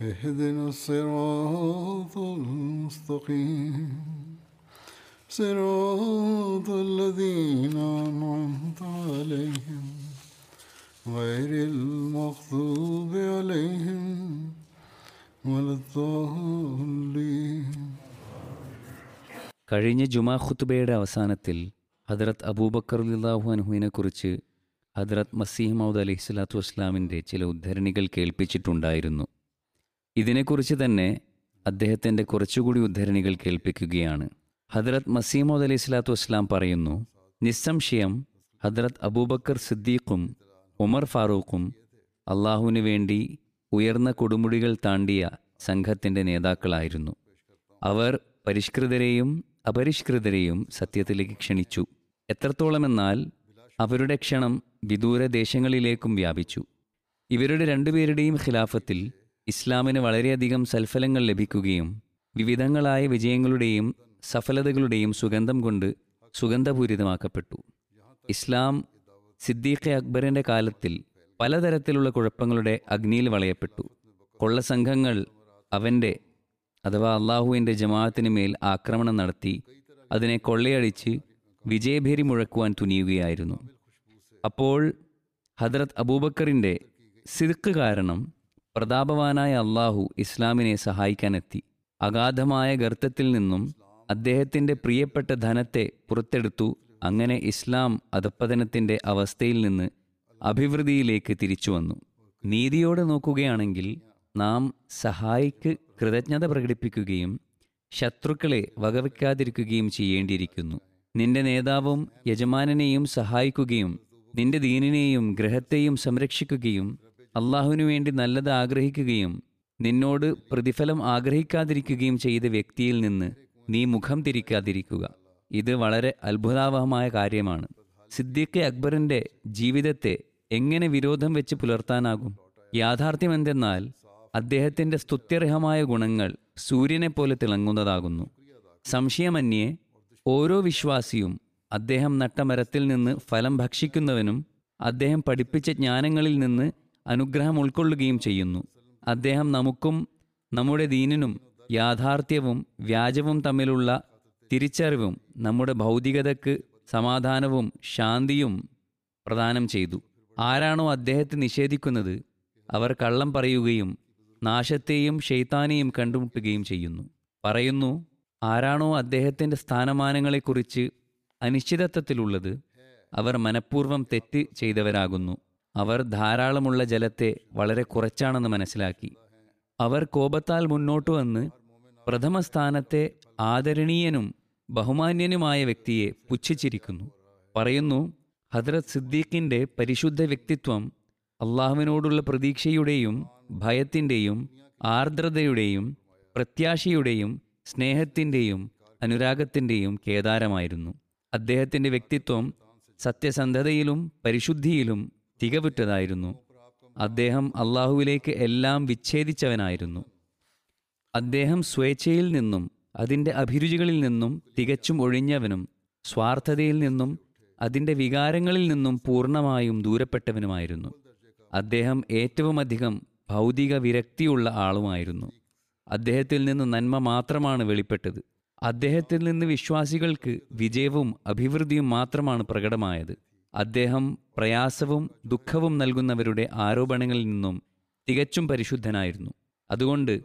اهدنا الصراط المستقيم صراط الذين أنعمت عليهم غير المغضوب عليهم ولا الضالين കഴിഞ്ഞ ജുമാ ഖുത്തുബയുടെ അവസാനത്തിൽ ഹദ്രത്ത് അബൂബക്കർ അലിള്ളാഹു അൻഹുവിനെ കുറിച്ച് ഹദ്രത്ത് മസീഹ് മൗദ് അലൈഹി സ്വലാത്തു വസ്സലാമിൻ്റെ ചില ഉദ്ധരണികൾ കേൾപ്പിച്ചിട്ടുണ്ടായിരുന്നു ഇതിനെക്കുറിച്ച് തന്നെ അദ്ദേഹത്തിന്റെ കുറച്ചുകൂടി ഉദ്ധരണികൾ കേൾപ്പിക്കുകയാണ്. ഹദ്രത് മസീമോദ് അലൈഹി സ്വലാത്തു വസ്ലാം പറയുന്നു നിസ്സംശയം ഹദ്രത് അബൂബക്കർ സിദ്ദീഖും ഉമർ ഫാറൂഖും അള്ളാഹുവിന് വേണ്ടി ഉയർന്ന കൊടുമുടികൾ താണ്ടിയ സംഘത്തിന്റെ നേതാക്കളായിരുന്നു. അവർ പരിഷ്കൃതരെയും അപരിഷ്കൃതരെയും സത്യത്തിലേക്ക് ക്ഷണിച്ചു. എത്രത്തോളമെന്നാൽ അവരുടെ ക്ഷണം വിദൂര ദേശങ്ങളിലേക്കും വ്യാപിച്ചു. ഇവരുടെ രണ്ടുപേരുടെയും ഖിലാഫത്തിൽ ഇസ്ലാമിന് വളരെയധികം സൽഫലങ്ങൾ ലഭിക്കുകയും വിവിധങ്ങളായ വിജയങ്ങളുടെയും സഫലതകളുടെയും സുഗന്ധം കൊണ്ട് സുഗന്ധപൂരിതമാക്കപ്പെട്ടു. ഇസ്ലാം സിദ്ദീഖ് അക്ബറിന്റെ കാലത്തിൽ പലതരത്തിലുള്ള കുഴപ്പങ്ങളുടെ അഗ്നിയിൽ വളയപ്പെട്ടു. കൊള്ളസംഘങ്ങൾ അവന്റെ അഥവാ അള്ളാഹുവിന്റെ ജമാഅത്തിന് മേൽ ആക്രമണം നടത്തി അതിനെ കൊള്ളയടിച്ച് വിജയഭേരി മുഴക്കുവാൻ തുനിയുകയായിരുന്നു. അപ്പോൾ ഹദ്രത്ത് അബൂബക്കറിന്റെ സിർക്ക് കാരണം പ്രതാപവാനായ അള്ളാഹു ഇസ്ലാമിനെ സഹായിക്കാനെത്തി. അഗാധമായ ഗർത്തത്തിൽ നിന്നും അദ്ദേഹത്തിന്റെ പ്രിയപ്പെട്ട ധനത്തെ പുറത്തെടുത്തു. അങ്ങനെ ഇസ്ലാം അധപ്പതനത്തിന്റെ അവസ്ഥയിൽ നിന്ന് അഭിവൃദ്ധിയിലേക്ക് തിരിച്ചു വന്നു. നീതിയോടെ നോക്കുകയാണെങ്കിൽ നാം സഹായിക്ക് കൃതജ്ഞത പ്രകടിപ്പിക്കുകയും ശത്രുക്കളെ വകവെക്കാതിരിക്കുകയും ചെയ്യേണ്ടിയിരിക്കുന്നു. നിന്റെ നേതാവും യജമാനനെയും സഹായിക്കുകയും നിന്റെ ദീനിനെയും ഗ്രഹത്തെയും സംരക്ഷിക്കുകയും അള്ളാഹുവിനു വേണ്ടി നല്ലത് ആഗ്രഹിക്കുകയും നിന്നോട് പ്രതിഫലം ആഗ്രഹിക്കാതിരിക്കുകയും ചെയ്ത വ്യക്തിയിൽ നിന്ന് നീ മുഖം തിരിക്കാതിരിക്കുക. ഇത് വളരെ അത്ഭുതാവഹമായ കാര്യമാണ്. സിദ്ദീഖ് അക്ബറിന്റെ ജീവിതത്തെ എങ്ങനെ വിരോധം വെച്ച് പുലർത്താനാകും? യാഥാർത്ഥ്യം എന്തെന്നാൽ അദ്ദേഹത്തിന്റെ സ്തുത്യർഹമായ ഗുണങ്ങൾ സൂര്യനെ പോലെ തിളങ്ങുന്നതാകുന്നു. സംശയമന്യേ ഓരോ വിശ്വാസിയും അദ്ദേഹം നട്ട മരത്തിൽ നിന്ന് ഫലം ഭക്ഷിക്കുന്നവനും അദ്ദേഹം പഠിപ്പിച്ച ജ്ഞാനങ്ങളിൽ നിന്ന് അനുഗ്രഹം ഉൾക്കൊള്ളുകയും ചെയ്യുന്നു. അദ്ദേഹം നമുക്കും നമ്മുടെ ദീനിനും യാഥാർത്ഥ്യവും വ്യാജവും തമ്മിലുള്ള തിരിച്ചറിവും നമ്മുടെ ഭൗതികതയ്ക്ക് സമാധാനവും ശാന്തിയും പ്രദാനം ചെയ്തു. ആരാണോ അദ്ദേഹത്തെ നിഷേധിക്കുന്നത് അവർ കള്ളം പറയുകയും നാശത്തെയും ഷെയ്ത്താനെയും കണ്ടുമുട്ടുകയും ചെയ്യുന്നു. പറയുന്നു ആരാണോ അദ്ദേഹത്തിന്റെ സ്ഥാനമാനങ്ങളെക്കുറിച്ച് അനിശ്ചിതത്വത്തിലുള്ളത് അവർ മനഃപൂർവം തെറ്റ് ചെയ്തവരാകുന്നു. അവർ ധാരാളമുള്ള ജലത്തെ വളരെ കുറച്ചാണെന്ന് മനസ്സിലാക്കി. അവർ കോപത്താൽ മുന്നോട്ട് വന്ന് പ്രഥമ സ്ഥാനത്തെ ആദരണീയനും ബഹുമാന്യനുമായ വ്യക്തിയെ പുച്ഛിച്ചിരിക്കുന്നു. പറയുന്നു ഹദ്രത് സിദ്ദീഖിന്റെ പരിശുദ്ധ വ്യക്തിത്വം അള്ളാഹുവിനോടുള്ള പ്രതീക്ഷയുടെയും ഭയത്തിന്റെയും ആർദ്രതയുടെയും പ്രത്യാശയുടെയും സ്നേഹത്തിന്റെയും അനുരാഗത്തിന്റെയും കേദാരമായിരുന്നു. അദ്ദേഹത്തിന്റെ വ്യക്തിത്വം സത്യസന്ധതയിലും പരിശുദ്ധിയിലും തികവുറ്റതായിരുന്നു അദ്ദേഹം അള്ളാഹുവിലേക്ക് എല്ലാം വിച്ഛേദിച്ചവനായിരുന്നു. അദ്ദേഹം സ്വേച്ഛയിൽ നിന്നും അതിന്റെ അഭിരുചികളിൽ നിന്നും തികച്ചും ഒഴിഞ്ഞവനും സ്വാർത്ഥതയിൽ നിന്നും അതിന്റെ വികാരങ്ങളിൽ നിന്നും പൂർണമായും ദൂരപ്പെട്ടവനുമായിരുന്നു. അദ്ദേഹം ഏറ്റവുമധികം ഭൗതിക വിരക്തിയുള്ള ആളുമായിരുന്നു. അദ്ദേഹത്തിൽ നിന്ന് നന്മ മാത്രമാണ് വെളിപ്പെട്ടത്. അദ്ദേഹത്തിൽ നിന്ന് വിശ്വാസികൾക്ക് വിജയവും അഭിവൃദ്ധിയും മാത്രമാണ് പ്രകടമായത്. അദ്ദേഹം പ്രയാസവും ദുഃഖവും നൽകുന്നവരുടെ ആരോപണങ്ങളിൽ നിന്നും തികച്ചും പരിശുദ്ധനായിരുന്നു. അതുകൊണ്ട്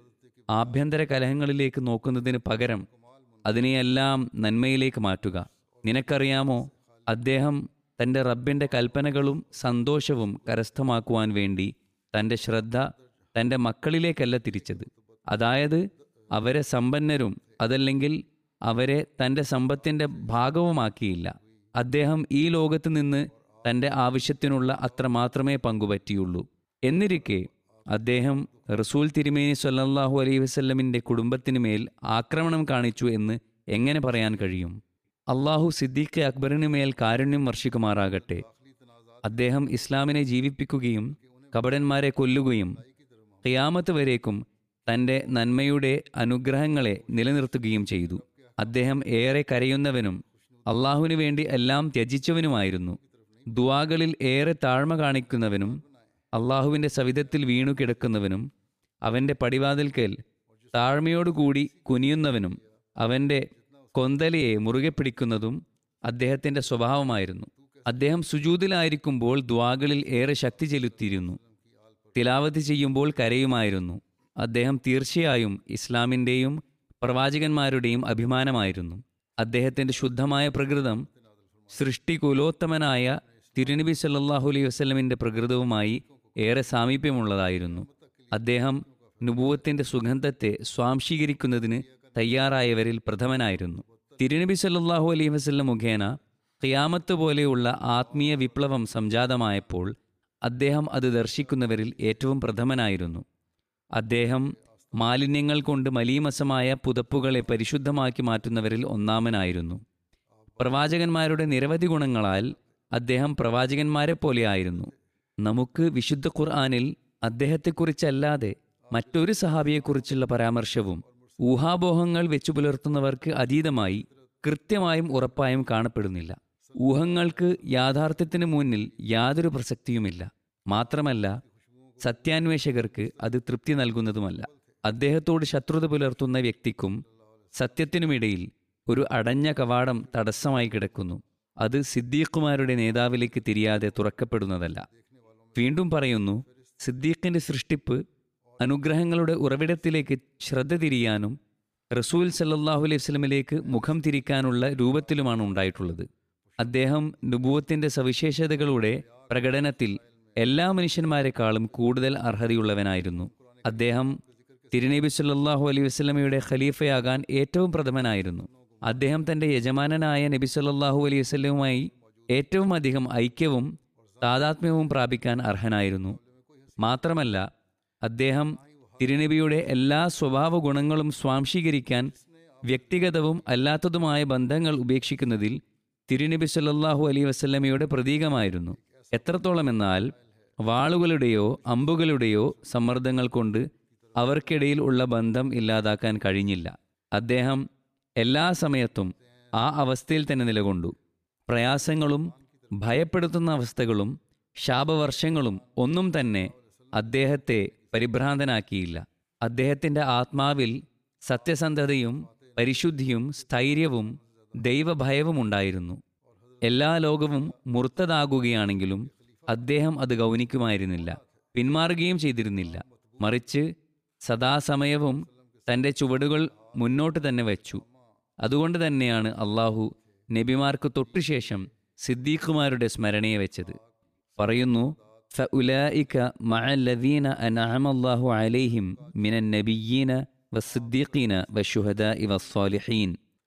ആഭ്യന്തര കലഹങ്ങളിലേക്ക് നോക്കുന്നതിന് പകരം അതിനെയെല്ലാം നന്മയിലേക്ക് മാറ്റുക. നിനക്കറിയാമോ? അദ്ദേഹം തന്റെ റബ്ബിന്റെ കൽപ്പനകളും സന്തോഷവും കരസ്ഥമാക്കുവാൻ വേണ്ടി തന്റെ ശ്രദ്ധ തന്റെ മക്കളിലേക്കല്ല തിരിച്ചത്. അതായത് അവരെ സമ്പന്നരും അതല്ലെങ്കിൽ അവരെ തന്റെ സമ്പത്തിന്റെ ഭാഗവുമാക്കിയില്ല. അദ്ദേഹം ഈ ലോകത്ത് നിന്ന് തന്റെ ആവശ്യത്തിനുള്ള അത്ര മാത്രമേ പങ്കുപറ്റിയുള്ളൂ. എന്നിരിക്കെ അദ്ദേഹം റസൂൽ തിരുമേനി സല്ലാഹു അലൈഹി വസ്ല്ലമിന്റെ കുടുംബത്തിന് മേൽ ആക്രമണം കാണിച്ചു എന്ന് എങ്ങനെ പറയാൻ കഴിയും? അള്ളാഹു സിദ്ദീഖ് അക്ബറിന് മേൽ കാരുണ്യം വർഷിക്കുമാറാകട്ടെ. അദ്ദേഹം ഇസ്ലാമിനെ ജീവിപ്പിക്കുകയും കപടന്മാരെ കൊല്ലുകയും ഖിയാമത്ത് വരേക്കും തന്റെ നന്മയുടെ അനുഗ്രഹങ്ങളെ നിലനിർത്തുകയും ചെയ്തു. അദ്ദേഹം ഏറെ കരയുന്നവനും അള്ളാഹുവിനു വേണ്ടി എല്ലാം ത്യജിച്ചവനുമായിരുന്നു. ദുവാകളിൽ ഏറെ താഴ്മ കാണിക്കുന്നവനും അള്ളാഹുവിന്റെ സവിധത്തിൽ വീണു കിടക്കുന്നവനും അവന്റെ പടിവാതിൽക്കൽ താഴ്മയോടുകൂടി കുനിയുന്നവനും അവന്റെ കൊന്തലയെ മുറുകെ പിടിക്കുന്നതും അദ്ദേഹത്തിന്റെ സ്വഭാവമായിരുന്നു. അദ്ദേഹം സുജൂതിലായിരിക്കുമ്പോൾ ദ്വാകളിൽ ഏറെ ശക്തി ചെലുത്തിയിരുന്നു. തിലാവത്ത് ചെയ്യുമ്പോൾ കരയുമായിരുന്നു. അദ്ദേഹം തീർച്ചയായും ഇസ്ലാമിന്റെയും പ്രവാചകന്മാരുടെയും അഭിമാനമായിരുന്നു. അദ്ദേഹത്തിന്റെ ശുദ്ധമായ പ്രകൃതം സൃഷ്ടികുലോത്തമനായ തിരുനബി സല്ലല്ലാഹു അലൈഹി വസ്ലമിന്റെ പ്രകൃതവുമായി ഏറെ സാമീപ്യമുള്ളതായിരുന്നു. അദ്ദേഹം നുപൂവത്തിന്റെ സുഗന്ധത്തെ സ്വാംശീകരിക്കുന്നതിന് തയ്യാറായവരിൽ പ്രഥമനായിരുന്നു. തിരുനബി സല്ലാഹു അലൈഹി വസ്ലം മുഖേന ഖിയാമത്ത് പോലെയുള്ള ആത്മീയ വിപ്ലവം സംജാതമായപ്പോൾ അദ്ദേഹം അത് ദർശിക്കുന്നവരിൽ ഏറ്റവും പ്രഥമനായിരുന്നു. അദ്ദേഹം മാലിന്യങ്ങൾ കൊണ്ട് മലീമസമായ പുതപ്പുകളെ പരിശുദ്ധമാക്കി മാറ്റുന്നവരിൽ ഒന്നാമനായിരുന്നു. പ്രവാചകന്മാരുടെ നിരവധി ഗുണങ്ങളാൽ അദ്ദേഹം പ്രവാചകന്മാരെ പോലെയായിരുന്നു നമുക്ക് വിശുദ്ധ ഖുർആാനിൽ അദ്ദേഹത്തെക്കുറിച്ചല്ലാതെ മറ്റൊരു സഹാബിയെക്കുറിച്ചുള്ള പരാമർശവും ഊഹാപോഹങ്ങൾ വെച്ചു പുലർത്തുന്നവർക്ക് അതീതമായി കൃത്യമായും ഉറപ്പായും കാണപ്പെടുന്നില്ല. ഊഹങ്ങൾക്ക് യാഥാർത്ഥ്യത്തിന് മുന്നിൽ യാതൊരു പ്രസക്തിയുമില്ല. മാത്രമല്ല സത്യാന്വേഷകർക്ക് അത് തൃപ്തി നൽകുന്നതുമല്ല. അദ്ദേഹത്തോട് ശത്രുത പുലർത്തുന്ന വ്യക്തിക്കും സത്യത്തിനുമിടയിൽ ഒരു അടഞ്ഞ കവാടം തടസ്സമായി കിടക്കുന്നു. അത് സിദ്ദീഖുമാരുടെ നേതാവിലേക്ക് തിരിയാതെ തുറക്കപ്പെടുന്നതല്ല. വീണ്ടും പറയുന്നു സിദ്ദീഖിന്റെ സൃഷ്ടിപ്പ് അനുഗ്രഹങ്ങളുടെ ഉറവിടത്തിലേക്ക് ശ്രദ്ധ തിരിയാനും റസൂൽ സല്ലാഹു അലൈഹി വസല്ലമയിലേക്ക് മുഖം തിരിക്കാനുള്ള രൂപത്തിലുമാണ് ഉണ്ടായിട്ടുള്ളത്. അദ്ദേഹം നുബുവത്തിന്റെ സവിശേഷതകളുടെ പ്രകടനത്തിൽ എല്ലാ മനുഷ്യന്മാരെക്കാളും കൂടുതൽ അർഹതയുള്ളവനായിരുന്നു. അദ്ദേഹം തിരുനബി സല്ലല്ലാഹു അലൈഹി വസ്ലമയുടെ ഖലീഫയാകാൻ ഏറ്റവും പ്രഥമനായിരുന്നു. അദ്ദേഹം തന്റെ യജമാനനായ നബി സല്ലല്ലാഹു അലൈഹി വസ്ലവുമായി ഏറ്റവും അധികം ഐക്യവും താതാത്മ്യവും പ്രാപിക്കാൻ അർഹനായിരുന്നു. മാത്രമല്ല അദ്ദേഹം തിരുനബിയുടെ എല്ലാ സ്വഭാവ ഗുണങ്ങളും സ്വാംശീകരിക്കാൻ വ്യക്തിഗതവും അല്ലാത്തതുമായ ബന്ധങ്ങൾ ഉപേക്ഷിക്കുന്നതിൽ തിരുനബി സല്ലാഹു അലൈഹി വസല്ലമയുടെ പ്രതീകമായിരുന്നു. എത്രത്തോളമെന്നാൽ വാളുകളുടെയോ അമ്പുകളുടെയോ സമ്മർദ്ദങ്ങൾ കൊണ്ട് അവർക്കിടയിൽ ഉള്ള ബന്ധം ഇല്ലാതാക്കാൻ കഴിഞ്ഞില്ല. അദ്ദേഹം എല്ലാ സമയത്തും ആ അവസ്ഥയിൽ തന്നെ നിലകൊണ്ടു. പ്രയാസങ്ങളും ഭയപ്പെടുത്തുന്ന അവസ്ഥകളും ശാപവർഷങ്ങളും ഒന്നും തന്നെ അദ്ദേഹത്തെ പരിഭ്രാന്തനാക്കിയില്ല. അദ്ദേഹത്തിന്റെ ആത്മാവിൽ സത്യസന്ധതയും പരിശുദ്ധിയും സ്ഥൈര്യവും ദൈവഭയവും ഉണ്ടായിരുന്നു. എല്ലാ ലോകവും മുർത്തതാകുകയാണെങ്കിലും അദ്ദേഹം അത് ഗൗനിക്കുമായിരുന്നില്ല. പിന്മാറുകയും ചെയ്തിരുന്നില്ല. മറിച്ച് സദാസമയവും തന്റെ ചുവടുകൾ മുന്നോട്ട് തന്നെ വച്ചു. അതുകൊണ്ട് തന്നെയാണ് അള്ളാഹു നബിമാർക്ക് തൊട്ടുശേഷം സിദ്ദീഖുമാരുടെ സ്മരണയെ വെച്ചത്. പറയുന്നു അലൈഹിം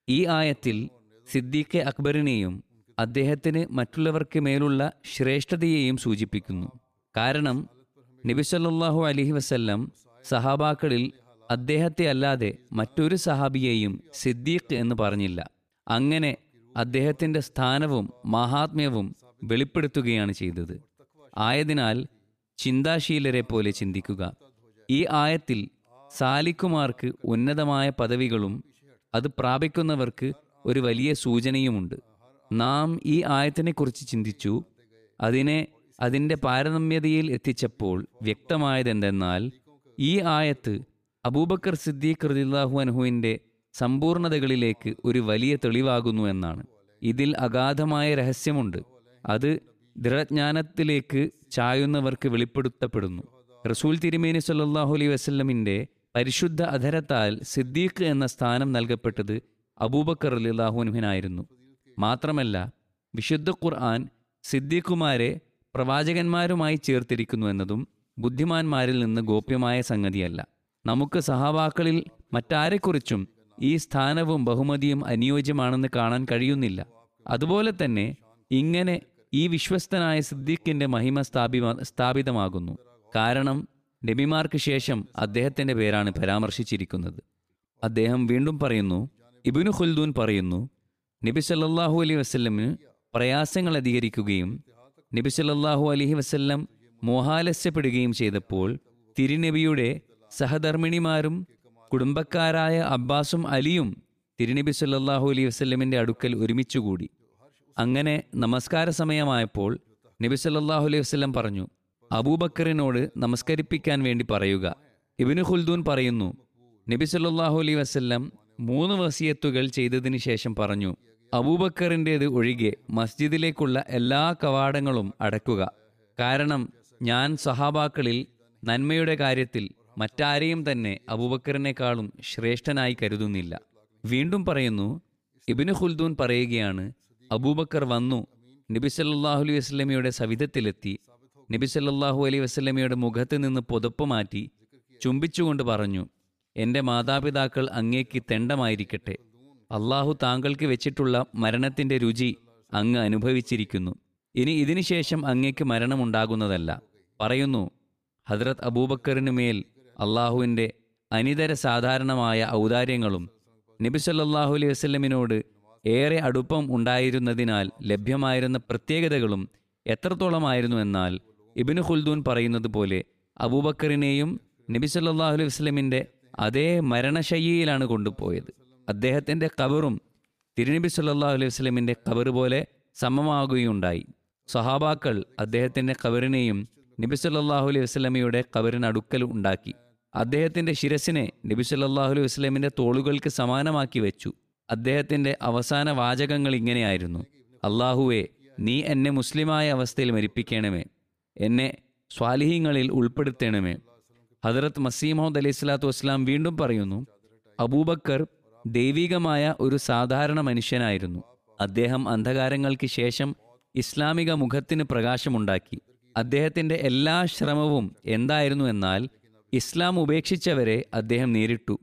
ഈ ആയത്തിൽ സിദ്ദീഖ് അക്ബറിനെയും അദ്ദേഹത്തിന് മറ്റുള്ളവർക്ക് മേലുള്ള ശ്രേഷ്ഠതയെയും സൂചിപ്പിക്കുന്നു. കാരണം നബി സല്ലാഹു അലഹി വസല്ലം സഹാബാക്കളിൽ അദ്ദേഹത്തെ അല്ലാതെ മറ്റൊരു സഹാബിയെയും സിദ്ദീഖ് എന്ന് പറഞ്ഞില്ല. അങ്ങനെ അദ്ദേഹത്തിന്റെ സ്ഥാനവും മഹാത്മ്യവും വെളിപ്പെടുത്തുകയാണ് ചെയ്തത്. ആയതിനാൽ ചിന്താശീലരെ പോലെ ചിന്തിക്കുക. ഈ ആയത്തിൽ സാലിക്കുമാർക്ക് ഉന്നതമായ പദവികളും അത് പ്രാപിക്കുന്നവർക്ക് ഒരു വലിയ സൂചനയുമുണ്ട്. നാം ഈ ആയത്തിനെക്കുറിച്ച് ചിന്തിച്ചു. അതിനെ അതിന്റെ പാരതമ്യതയിൽ എത്തിച്ചപ്പോൾ വ്യക്തമായതെന്തെന്നാൽ ഈ ആയത്ത് അബൂബക്കർ സിദ്ദീഖ് റദില്ലാഹു അൻഹുവിന്റെ സമ്പൂർണതകളിലേക്ക് ഒരു വലിയ തെളിവാകുന്നു എന്നാണ്. ഇതിൽ അഗാധമായ രഹസ്യമുണ്ട്. അത് ദൃഢജ്ഞാനത്തിലേക്ക് ചായുന്നവർക്ക് വെളിപ്പെടുത്തപ്പെടുന്നു. റസൂൽ തിരുമേനി സല്ലാഹു അലൈ വസ്ല്ലമിന്റെ പരിശുദ്ധ അധരത്താൽ സിദ്ദീഖ് എന്ന സ്ഥാനം നൽകപ്പെട്ടത് അബൂബക്കർ അലില്ലാഹുനുഹിനായിരുന്നു മാത്രമല്ല വിശുദ്ധ ഖുർആൻ സിദ്ദീഖുമാരെ പ്രവാചകന്മാരുമായി ചേർത്തിരിക്കുന്നു എന്നതും ബുദ്ധിമാന്മാരിൽ നിന്ന് ഗോപ്യമായ സംഗതിയല്ല. നമുക്ക് സഹവാക്കളിൽ മറ്റാരെക്കുറിച്ചും ഈ സ്ഥാനവും ബഹുമതിയും അനുയോജ്യമാണെന്ന് കാണാൻ കഴിയുന്നില്ല. അതുപോലെ തന്നെ ഇങ്ങനെ ഈ വിശ്വസ്തനായ സിദ്ദീഖിന്റെ മഹിമ സ്ഥാപി സ്ഥാപിതമാകുന്നു. കാരണം നബിമാർക്ക് ശേഷം അദ്ദേഹത്തിന്റെ പേരാണ് പരാമർശിച്ചിരിക്കുന്നത്. അദ്ദേഹം വീണ്ടും പറയുന്നു ഇബിനു ഖുൽദൂൻ പറയുന്നു നബി സല്ലാഹു അലൈഹി വസ്ല്ലമിന് പ്രയാസങ്ങൾ അധികരിക്കുകയും നബി സല്ലാഹു അലഹി വസല്ലം മോഹാലസ്യപ്പെടുകയും ചെയ്തപ്പോൾ തിരുനബിയുടെ സഹധർമ്മിണിമാരും കുടുംബക്കാരായ അബ്ബാസും അലിയും തിരുനബി സല്ലാഹു അലൈഹി വസ്ലമിന്റെ അടുക്കൽ ഒരുമിച്ചുകൂടി. അങ്ങനെ നമസ്കാര സമയമായപ്പോൾ നബി സല്ലാഹു അലൈഹി വസല്ലം പറഞ്ഞു അബൂബക്കറിനോട് നമസ്കരിപ്പിക്കാൻ വേണ്ടി പറയുക. ഇബ്നു ഖുൽദൂൻ പറയുന്നു നബി സല്ലാഹു അലൈഹി വസ്ല്ലം മൂന്ന് വസിയത്തുകൾ ചെയ്തതിന് ശേഷം പറഞ്ഞു അബൂബക്കറിന്റേത് ഒഴികെ മസ്ജിദിലേക്കുള്ള എല്ലാ കവാടങ്ങളും അടക്കുക. കാരണം ഞാൻ സഹാബാക്കളിൽ നന്മയുടെ കാര്യത്തിൽ മറ്റാരെയും തന്നെ അബൂബക്കറിനേക്കാളും ശ്രേഷ്ഠനായി കരുതുന്നില്ല. വീണ്ടും പറയുന്നു ഇബിന് ഖുൽദൂൻ പറയുകയാണ് അബൂബക്കർ വന്നു നബി സല്ലാഹു അലൈഹി വസ്ലമിയുടെ സവിധത്തിലെത്തി നബി സല്ലാഹു അലൈഹി വസ്ലമിയുടെ മുഖത്ത് നിന്ന് പുതപ്പ് മാറ്റി ചുംബിച്ചുകൊണ്ട് പറഞ്ഞു എന്റെ മാതാപിതാക്കൾ അങ്ങേക്ക് തെണ്ടമായിരിക്കട്ടെ. അള്ളാഹു താങ്കൾക്ക് വെച്ചിട്ടുള്ള മരണത്തിന്റെ രുചി അങ്ങ് അനുഭവിച്ചിരിക്കുന്നു. ഇനി ഇതിനുശേഷം അങ്ങേക്ക് മരണമുണ്ടാകുന്നതല്ല. പറയുന്നു ഹദ്രത് അബൂബക്കറിനു മേൽ അള്ളാഹുവിന്റെ അനിതര സാധാരണമായ ഔദാര്യങ്ങളും നബി സല്ലല്ലാഹു അലൈഹി വസ്ലമിനോട് ഏറെ അടുപ്പം ഉണ്ടായിരുന്നതിനാൽ ലഭ്യമായിരുന്ന പ്രത്യേകതകളും എത്രത്തോളമായിരുന്നു എന്നാൽ ഇബിന് ഖുൽദൂൻ പറയുന്നത് പോലെ അബൂബക്കറിനെയും നബി സല്ലല്ലാഹു അലൈഹി വസ്ലമിന്റെ അതേ മരണശയ്യയിലാണ് കൊണ്ടുപോയത്. അദ്ദേഹത്തിന്റെ കബറും തിരുനബി സല്ലല്ലാഹു അലൈഹി വസ്ലമിന്റെ കബറ് പോലെ സമമാകുകയുണ്ടായി. സഹാബാക്കൾ അദ്ദേഹത്തിന്റെ കബറിനെയും നബി സല്ലല്ലാഹു അലൈഹി വസല്ലമയുടെ കബറിനടുക്കൽ ഉണ്ടാക്കി. അദ്ദേഹത്തിന്റെ ശിരസിനെ നബി സല്ലല്ലാഹു അലൈഹി വസ്ലമിന്റെ തോളുകൾക്ക് സമാനമാക്കി വെച്ചു. അദ്ദേഹത്തിന്റെ അവസാന വാചകങ്ങൾ ഇങ്ങനെയായിരുന്നു. അള്ളാഹുവെ നീ എന്നെ മുസ്ലിമായ അവസ്ഥയിൽ മരിപ്പിക്കണമേ. എന്നെ സ്വാലിഹീങ്ങളിൽ ഉൾപ്പെടുത്തണമേ. ഹജറത്ത് മസീമോദ് അലൈഹി സ്വലാത്തു വസ്ലാം വീണ്ടും പറയുന്നു അബൂബക്കർ ദൈവികമായ ഒരു സാധാരണ മനുഷ്യനായിരുന്നു. അദ്ദേഹം അന്ധകാരങ്ങൾക്ക് ശേഷം ഇസ്ലാമിക മുഖത്തിന് പ്രകാശമുണ്ടാക്കി. അദ്ദേഹത്തിന്റെ എല്ലാ ശ്രമവും എന്തായിരുന്നു എന്നാൽ ഇസ്ലാം ഉപേക്ഷിച്ചവരെ അദ്ദേഹം നേരിട്ടു.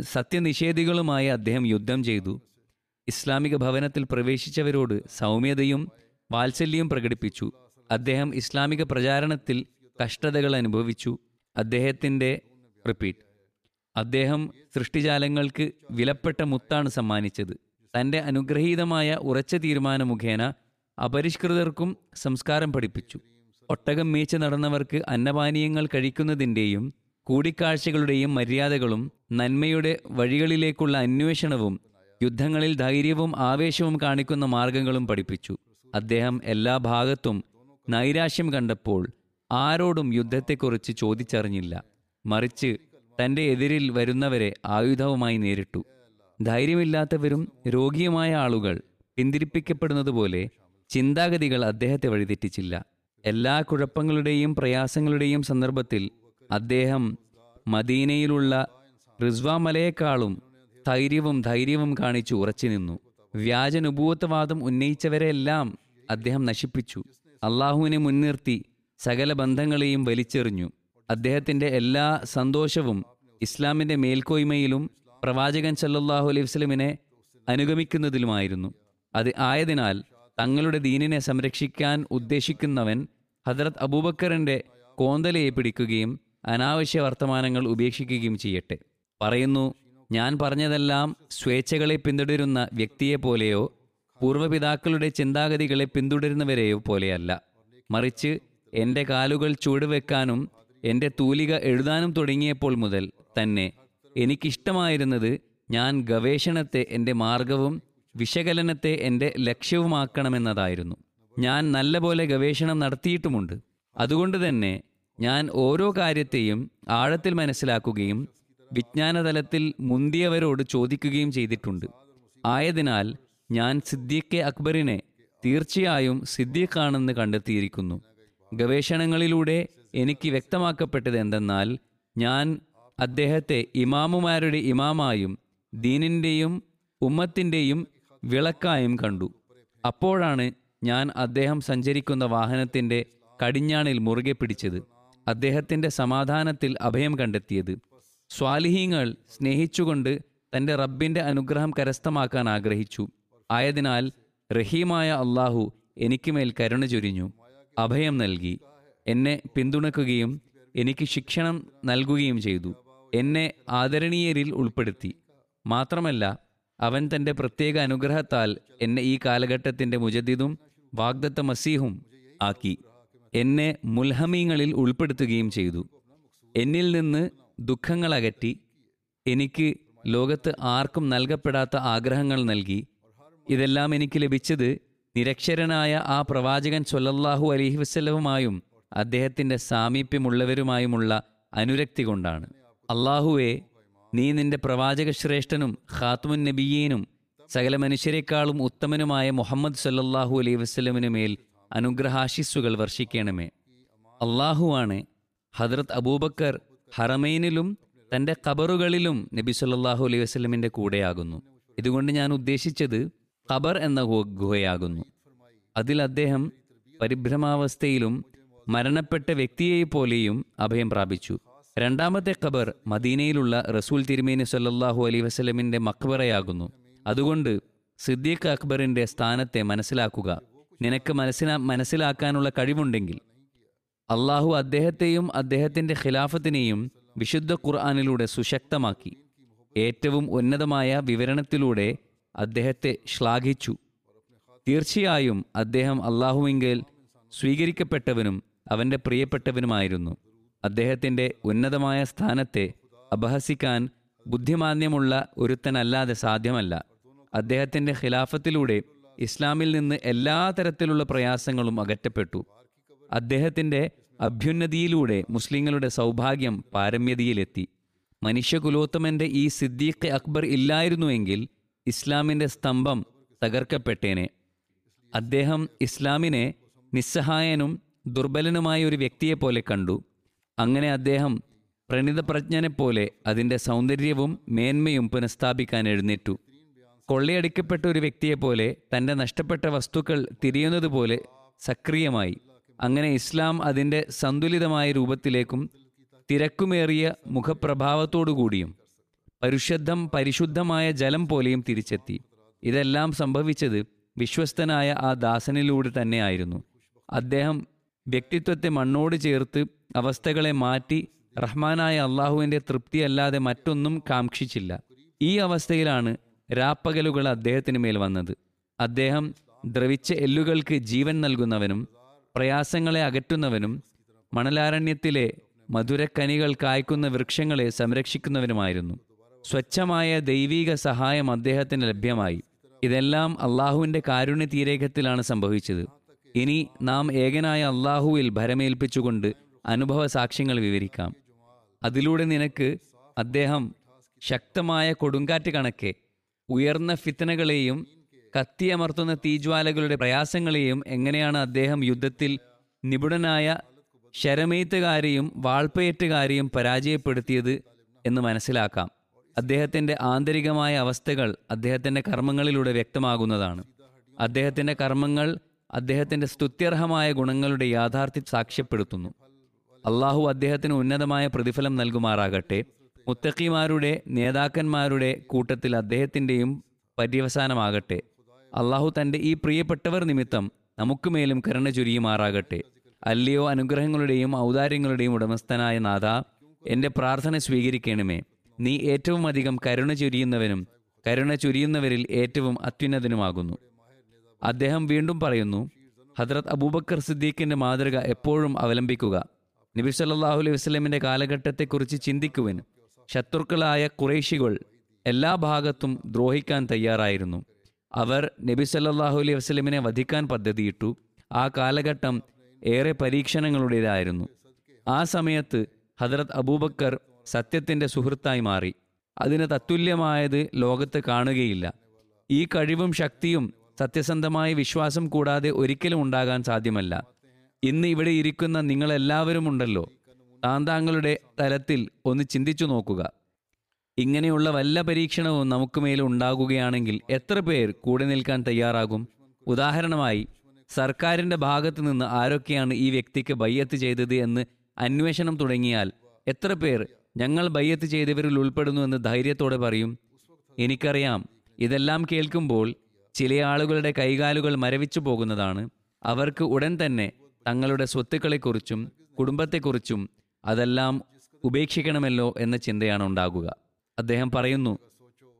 സത്യനിഷേധികളുമായി അദ്ദേഹം യുദ്ധം ചെയ്തു. ഇസ്ലാമിക ഭവനത്തിൽ പ്രവേശിച്ചവരോട് സൗമ്യതയും വാത്സല്യവും പ്രകടിപ്പിച്ചു. അദ്ദേഹം ഇസ്ലാമിക പ്രചാരണത്തിൽ കഷ്ടതകൾ അനുഭവിച്ചു. അദ്ദേഹത്തിന്റെ റിപ്പീറ്റ് അദ്ദേഹം സൃഷ്ടിജാലങ്ങൾക്ക് വിലപ്പെട്ട മുത്താണ് സമ്മാനിച്ചത്. തന്റെ അനുഗ്രഹീതമായ ഉറച്ച തീരുമാന മുഖേന അപരിഷ്കൃതർക്കും സംസ്കാരം പഠിപ്പിച്ചു. ഒട്ടകം മേച്ച് നടന്നവർക്ക് അന്നപാനീയങ്ങൾ കഴിക്കുന്നതിന്റെയും കൂടിക്കാഴ്ചകളുടെയും മര്യാദകളും നന്മയുടെ വഴികളിലേക്കുള്ള അന്വേഷണവും യുദ്ധങ്ങളിൽ ധൈര്യവും ആവേശവും കാണിക്കുന്ന മാർഗങ്ങളും പഠിപ്പിച്ചു. അദ്ദേഹം എല്ലാ ഭാഗത്തും നൈരാശ്യം കണ്ടപ്പോൾ ആരോടും യുദ്ധത്തെക്കുറിച്ച് ചോദിച്ചറിഞ്ഞില്ല. മറിച്ച് തന്റെ എതിരിൽ വരുന്നവരെ ആയുധവുമായി നേരിട്ടു. ധൈര്യമില്ലാത്തവരും രോഗിയുമായ ആളുകൾ പിന്തിരിപ്പിക്കപ്പെടുന്നതുപോലെ ചിന്താഗതികൾ അദ്ദേഹത്തെ വഴിതെറ്റിച്ചില്ല എല്ലാ കുഴപ്പങ്ങളുടെയും പ്രയാസങ്ങളുടെയും സന്ദർഭത്തിൽ അദ്ദേഹം മദീനയിലുള്ള റിസ്വ മലയെക്കാളും ധൈര്യവും ധൈര്യവും കാണിച്ചു ഉറച്ചു നിന്നു. വ്യാജനുഭൂത്തവാദം ഉന്നയിച്ചവരെല്ലാം അദ്ദേഹം നശിപ്പിച്ചു. അള്ളാഹുവിനെ മുൻനിർത്തി സകല ബന്ധങ്ങളെയും വലിച്ചെറിഞ്ഞു. അദ്ദേഹത്തിന്റെ എല്ലാ സന്തോഷവും ഇസ്ലാമിന്റെ മേൽക്കോയ്മയിലും പ്രവാചകൻ സല്ലാഹു അലൈഹി വസ്ലമിനെ അനുഗമിക്കുന്നതിലുമായിരുന്നു. അത് ആയതിനാൽ തങ്ങളുടെ ദീനിനെ സംരക്ഷിക്കാൻ ഉദ്ദേശിക്കുന്നവൻ ഹദ്രത് അബൂബക്കറിന്റെ കോന്തലയെ പിടിക്കുകയും അനാവശ്യ വർത്തമാനങ്ങൾ ഉപേക്ഷിക്കുകയും ചെയ്യട്ടെ. പറയുന്നു ഞാൻ പറഞ്ഞതെല്ലാം സ്വേച്ഛകളെ പിന്തുടരുന്ന വ്യക്തിയെ പോലെയോ പൂർവപിതാക്കളുടെ ചിന്താഗതികളെ പിന്തുടരുന്നവരെയോ പോലെയല്ല. മറിച്ച് എന്റെ കാലുകൾ ചുവടുവെക്കാനും എന്റെ തൂലിക എഴുതാനും തുടങ്ങിയപ്പോൾ മുതൽ തന്നെ എനിക്കിഷ്ടമായിരുന്നത് ഞാൻ ഗവേഷണത്തെ എന്റെ മാർഗവും വിശകലനത്തെ എന്റെ ലക്ഷ്യവുമാക്കണമെന്നതായിരുന്നു. ഞാൻ നല്ലപോലെ ഗവേഷണം നടത്തിയിട്ടുമുണ്ട്. അതുകൊണ്ട് തന്നെ ഞാൻ ഓരോ കാര്യത്തെയും ആഴത്തിൽ മനസ്സിലാക്കുകയും വിജ്ഞാനതലത്തിൽ മുന്തിയവരോട് ചോദിക്കുകയും ചെയ്തിട്ടുണ്ട്. ആയതിനാൽ ഞാൻ സിദ്ദീഖ് അക്ബറിനെ തീർച്ചയായും സിദ്ദീഖാണെന്ന് കണ്ടെത്തിയിരിക്കുന്നു. ഗവേഷണങ്ങളിലൂടെ എനിക്ക് വ്യക്തമാക്കപ്പെട്ടത് എന്തെന്നാൽ ഞാൻ അദ്ദേഹത്തെ ഇമാമുമാരുടെ ഇമാമായും ദീനിന്റെയും ഉമ്മത്തിന്റെയും വിളക്കായും കണ്ടു. അപ്പോഴാണ് ഞാൻ അദ്ദേഹം സഞ്ചരിക്കുന്ന വാഹനത്തിന്റെ കടിഞ്ഞാണിൽ മുറുകെ പിടിച്ചത്. അദ്ദേഹത്തിന്റെ സമാധാനത്തിൽ അഭയം കണ്ടെത്തിയത്. സ്വാലിഹീങ്ങൾ സ്നേഹിച്ചുകൊണ്ട് തന്റെ റബ്ബിന്റെ അനുഗ്രഹം കരസ്ഥമാക്കാൻ ആഗ്രഹിച്ചു. ആയതിനാൽ റഹീമായ അള്ളാഹു എനിക്ക് മേൽ കരുണ ചൊരിഞ്ഞു. അഭയം നൽകി. എന്നെ പിന്തുണക്കുകയും എനിക്ക് ശിക്ഷണം നൽകുകയും ചെയ്തു. എന്നെ ആദരണീയരിൽ ഉൾപ്പെടുത്തി. മാത്രമല്ല അവൻ തന്റെ പ്രത്യേക അനുഗ്രഹത്താൽ എന്നെ ഈ കാലഘട്ടത്തിന്റെ മുജദ്ദിദും വാഗ്ദത്ത മസീഹും ആക്കി. എന്നെ മുൽഹമീങ്ങളിൽ ഉൾപ്പെടുത്തുകയും ചെയ്തു. എന്നിൽ നിന്ന് ദുഃഖങ്ങൾ അകറ്റി. എനിക്ക് ലോകത്ത് ആർക്കും നൽകപ്പെടാത്ത ആഗ്രഹങ്ങൾ നൽകി. ഇതെല്ലാം എനിക്ക് ലഭിച്ചത് നിരക്ഷരനായ ആ പ്രവാചകൻ സൊല്ലല്ലാഹു അലഹി വസ്ലവുമായും അദ്ദേഹത്തിന്റെ സാമീപ്യമുള്ളവരുമായുമുള്ള അനുരക്തി കൊണ്ടാണ്. അള്ളാഹുവെ നീ നിന്റെ പ്രവാചക ശ്രേഷ്ഠനും ഖാത്തുമുൻ നബിയീനും സകല മനുഷ്യരെക്കാളും ഉത്തമനുമായ മുഹമ്മദ് സല്ലാഹു അലൈഹി വസ്ലമിനു മേൽ അനുഗ്രഹാശിസ്സുകൾ വർഷിക്കണമേ. അള്ളാഹുവാണ് ഹദ്രത്ത് അബൂബക്കർ ഹറമൈനിലും തന്റെ ഖബറുകളിലും നബി സല്ലാഹു അലൈഹി വസ്ലമിന്റെ കൂടെയാകുന്നു. ഇതുകൊണ്ട് ഞാൻ ഉദ്ദേശിച്ചത് ഖബർ എന്ന ഗുഹ- ഗുഹയാകുന്നു. അതിൽ അദ്ദേഹം പരിഭ്രമാവസ്ഥയിലും മരണപ്പെട്ട വ്യക്തിയെപ്പോലെയും അഭയം പ്രാപിച്ചു. രണ്ടാമത്തെ ഖബർ മദീനയിലുള്ള റസൂൽ തിരുമേനി സല്ലാഹു അലൈഹി വസ്ലമിന്റെ മക്ബറയാകുന്നു. അതുകൊണ്ട് സിദ്ദീഖ് അക്ബറിന്റെ സ്ഥാനത്തെ മനസ്സിലാക്കുക. നിനക്ക് മനസ്സിലാ മനസ്സിലാക്കാനുള്ള കഴിവുണ്ടെങ്കിൽ അള്ളാഹു അദ്ദേഹത്തെയും അദ്ദേഹത്തിന്റെ ഖിലാഫത്തിനെയും വിശുദ്ധ ഖുർആാനിലൂടെ സുശക്തമാക്കി. ഏറ്റവും ഉന്നതമായ വിവരണത്തിലൂടെ അദ്ദേഹത്തെ ശ്ലാഘിച്ചു. തീർച്ചയായും അദ്ദേഹം അള്ളാഹുവിങ്കിൽ സ്വീകരിക്കപ്പെട്ടവനും അവന്റെ പ്രിയപ്പെട്ടവനുമായിരുന്നു. അദ്ദേഹത്തിന്റെ ഉന്നതമായ സ്ഥാനത്തെ അപഹസിക്കാൻ ബുദ്ധിമാന്യമുള്ള ഒരുത്തനല്ലാതെ സാധ്യമല്ല. അദ്ദേഹത്തിന്റെ ഖിലാഫത്തിലൂടെ ഇസ്ലാമിൽ നിന്ന് എല്ലാ തരത്തിലുള്ള പ്രയാസങ്ങളും അകറ്റപ്പെട്ടു. അദ്ദേഹത്തിന്റെ അഭ്യുന്നതിയിലൂടെ മുസ്ലിങ്ങളുടെ സൗഭാഗ്യം പാരമ്യതയിലെത്തി. മനുഷ്യകുലോത്തമന്റെ ഈ സിദ്ദീഖ് അക്ബർ ഇല്ലായിരുന്നുവെങ്കിൽ ഇസ്ലാമിന്റെ സ്തംഭം തകർക്കപ്പെട്ടേനെ. അദ്ദേഹം ഇസ്ലാമിനെ നിസ്സഹായനും ദുർബലനുമായ ഒരു വ്യക്തിയെപ്പോലെ കണ്ടു. അങ്ങനെ അദ്ദേഹം പ്രണിതപ്രജ്ഞനെപ്പോലെ അതിന്റെ സൗന്ദര്യവും മേന്മയും പുനഃസ്ഥാപിക്കാൻ എഴുന്നേറ്റു. കൊള്ളയടിക്കപ്പെട്ട ഒരു വ്യക്തിയെപ്പോലെ തന്റെ നഷ്ടപ്പെട്ട വസ്തുക്കൾ തിരിയുന്നത് പോലെ സക്രിയമായി. അങ്ങനെ ഇസ്ലാം അതിന്റെ സന്തുലിതമായ രൂപത്തിലേക്കും തിരക്കുമേറിയ മുഖപ്രഭാവത്തോടുകൂടിയും പരിശുദ്ധം പരിശുദ്ധമായ ജലം പോലെയും തിരിച്ചെത്തി. ഇതെല്ലാം സംഭവിച്ചത് വിശ്വസ്തനായ ആ ദാസനിലൂടെ തന്നെയായിരുന്നു അദ്ദേഹം വ്യക്തിത്വത്തെ മണ്ണോട് ചേർത്ത് അവസ്ഥകളെ മാറ്റി റഹ്മാനായ അള്ളാഹുവിന്റെ തൃപ്തിയല്ലാതെ മറ്റൊന്നും കാക്ഷിച്ചില്ല. ഈ അവസ്ഥയിലാണ് രാപ്പകലുകൾ അദ്ദേഹത്തിന് മേൽ വന്നത്. അദ്ദേഹം ദ്രവിച്ച എല്ലുകൾക്ക് ജീവൻ നൽകുന്നവനും പ്രയാസങ്ങളെ അകറ്റുന്നവനും മണലാരണ്യത്തിലെ മധുരക്കനികൾ കായ്ക്കുന്ന വൃക്ഷങ്ങളെ സംരക്ഷിക്കുന്നവനുമായിരുന്നു. സ്വച്ഛമായ ദൈവീക സഹായം അദ്ദേഹത്തിന് ലഭ്യമായി. ഇതെല്ലാം അള്ളാഹുവിന്റെ കാരുണ്യ തീരേഖത്തിലാണ് സംഭവിച്ചത്. ഇനി നാം ഏകനായ അള്ളാഹുവിൽ ഭരമേൽപ്പിച്ചുകൊണ്ട് അനുഭവ സാക്ഷ്യങ്ങൾ വിവരിക്കാം. അതിലൂടെ നിനക്ക് അദ്ദേഹം ശക്തമായ കൊടുങ്കാറ്റ് കണക്കെ ഉയർന്ന ഫിത്തനകളെയും കത്തിയമർത്തുന്ന തീജ്വാലകളുടെ പ്രയാസങ്ങളെയും എങ്ങനെയാണ് അദ്ദേഹം യുദ്ധത്തിൽ നിപുണനായ ശരമെയ്ത്തുകാരെയും വാൾപ്പയറ്റുകാരെയും പരാജയപ്പെടുത്തിയത് എന്ന് മനസ്സിലാക്കാം. അദ്ദേഹത്തിന്റെ ആന്തരികമായ അവസ്ഥകൾ അദ്ദേഹത്തിന്റെ കർമ്മങ്ങളിലൂടെ വ്യക്തമാകുന്നതാണ്. അദ്ദേഹത്തിന്റെ കർമ്മങ്ങൾ അദ്ദേഹത്തിന്റെ സ്തുത്യർഹമായ ഗുണങ്ങളുടെ യാഥാർത്ഥ്യം സാക്ഷ്യപ്പെടുത്തുന്നു. അള്ളാഹു അദ്ദേഹത്തിന് ഉന്നതമായ പ്രതിഫലം നൽകുമാറാകട്ടെ. മുത്തക്കിമാരുടെ നേതാക്കന്മാരുടെ കൂട്ടത്തിൽ അദ്ദേഹത്തിന്റെയും പര്യവസാനമാകട്ടെ. അള്ളാഹു തന്റെ ഈ പ്രിയപ്പെട്ടവർ നിമിത്തം നമുക്ക് മേലും കരുണ ചുരിയുമാറാകട്ടെ. അല്ലയോ അനുഗ്രഹങ്ങളുടെയും ഔദാര്യങ്ങളുടെയും ഉടമസ്ഥനായ നാഥ എന്റെ പ്രാർത്ഥന സ്വീകരിക്കണമേ. നീ ഏറ്റവും അധികം കരുണ ചൊരിയുന്നവനും കരുണ ചൊരിയുന്നവരിൽ ഏറ്റവും അത്യുന്നതനുമാകുന്നു. അദ്ദേഹം വീണ്ടും പറയുന്നു ഹദ്രത് അബൂബക്കർ സിദ്ദീഖിന്റെ മാതൃക എപ്പോഴും അവലംബിക്കുക. നബി സല്ലാഹു അലൈഹി വസ്ലമിന്റെ കാലഘട്ടത്തെക്കുറിച്ച് ചിന്തിക്കുവാൻ ശത്രുക്കളായ കുറേശികൾ എല്ലാ ഭാഗത്തും ദ്രോഹിക്കാൻ തയ്യാറായിരുന്നു. അവർ നബി സല്ലാഹു അലൈഹി വസ്ലമിനെ വധിക്കാൻ പദ്ധതിയിട്ടു ആ കാലഘട്ടം ഏറെ പരീക്ഷണങ്ങളുടേതായിരുന്നു. ആ സമയത്ത് ഹദ്രത് അബൂബക്കർ സത്യത്തിന്റെ സുഹൃത്തായി മാറി. അതിന് തത്തുല്യമായത് ലോകത്ത് കാണുകയില്ല. ഈ കഴിവും ശക്തിയും സത്യസന്ധമായ വിശ്വാസം കൂടാതെ ഒരിക്കലും ഉണ്ടാകാൻ സാധ്യമല്ല. ഇന്ന് ഇവിടെ ഇരിക്കുന്ന നിങ്ങളെല്ലാവരും ഉണ്ടല്ലോ താന്താങ്ങളുടെ തലത്തിൽ ഒന്ന് ചിന്തിച്ചു നോക്കുക. ഇങ്ങനെയുള്ള വല്ല പരീക്ഷണവും നമുക്ക് മേൽ ഉണ്ടാകുകയാണെങ്കിൽ എത്ര പേർ കൂടെ നിൽക്കാൻ തയ്യാറാകും? ഉദാഹരണമായി സർക്കാരിന്റെ ഭാഗത്തു നിന്ന് ആരൊക്കെയാണ് ഈ വ്യക്തിക്ക് ബയ്യത്ത് ചെയ്തത് എന്ന് അന്വേഷണം തുടങ്ങിയാൽ എത്ര പേർ ഞങ്ങൾ ബയ്യത്ത് ചെയ്തവരിൽ ഉൾപ്പെടുന്നു എന്ന് ധൈര്യത്തോടെ പറയും? എനിക്കറിയാം ഇതെല്ലാം കേൾക്കുമ്പോൾ ചില ആളുകളുടെ കൈകാലുകൾ മരവിച്ചു പോകുന്നതാണ്. അവർക്ക് ഉടൻ തന്നെ തങ്ങളുടെ സ്വത്തുക്കളെക്കുറിച്ചും കുടുംബത്തെക്കുറിച്ചും അതെല്ലാം ഉപേക്ഷിക്കണമല്ലോ എന്ന ചിന്തയാണ് ഉണ്ടാകുക. അദ്ദേഹം പറയുന്നു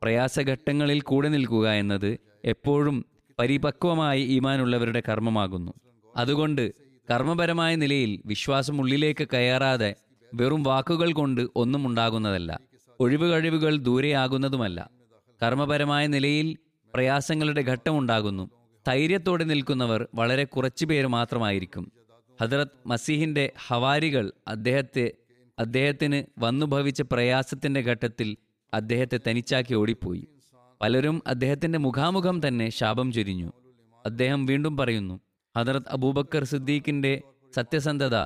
പ്രയാസഘട്ടങ്ങളിൽ കൂടെ നിൽക്കുക എന്നത് എപ്പോഴും പരിപക്വമായി ഈമാനുള്ളവരുടെ കർമ്മമാകുന്നു. അതുകൊണ്ട് കർമ്മപരമായ നിലയിൽ വിശ്വാസം ഉള്ളിലേക്ക് കയറാതെ വെറും വാക്കുകൾ കൊണ്ട് ഒന്നും ഉണ്ടാകുന്നതല്ല. ഒഴിവ് കഴിവുകൾ ദൂരെയാകുന്നതുമല്ല കർമ്മപരമായ നിലയിൽ പ്രയാസങ്ങളുടെ ഘട്ടമുണ്ടാകുന്നു ധൈര്യത്തോടെ നിൽക്കുന്നവർ വളരെ കുറച്ചു പേര് മാത്രമായിരിക്കും. ഹദ്രത് മസീഹിന്റെ ഹവാരികൾ അദ്ദേഹത്തെ അദ്ദേഹത്തിന് വന്നു ഭവിച്ച പ്രയാസത്തിന്റെ ഘട്ടത്തിൽ അദ്ദേഹത്തെ തനിച്ചാക്കി ഓടിപ്പോയി. പലരും അദ്ദേഹത്തിന്റെ മുഖാമുഖം തന്നെ ശാപം ചൊരിഞ്ഞു. അദ്ദേഹം വീണ്ടും പറയുന്നു ഹദ്രത് അബൂബക്കർ സിദ്ദീഖിന്റെ സത്യസന്ധത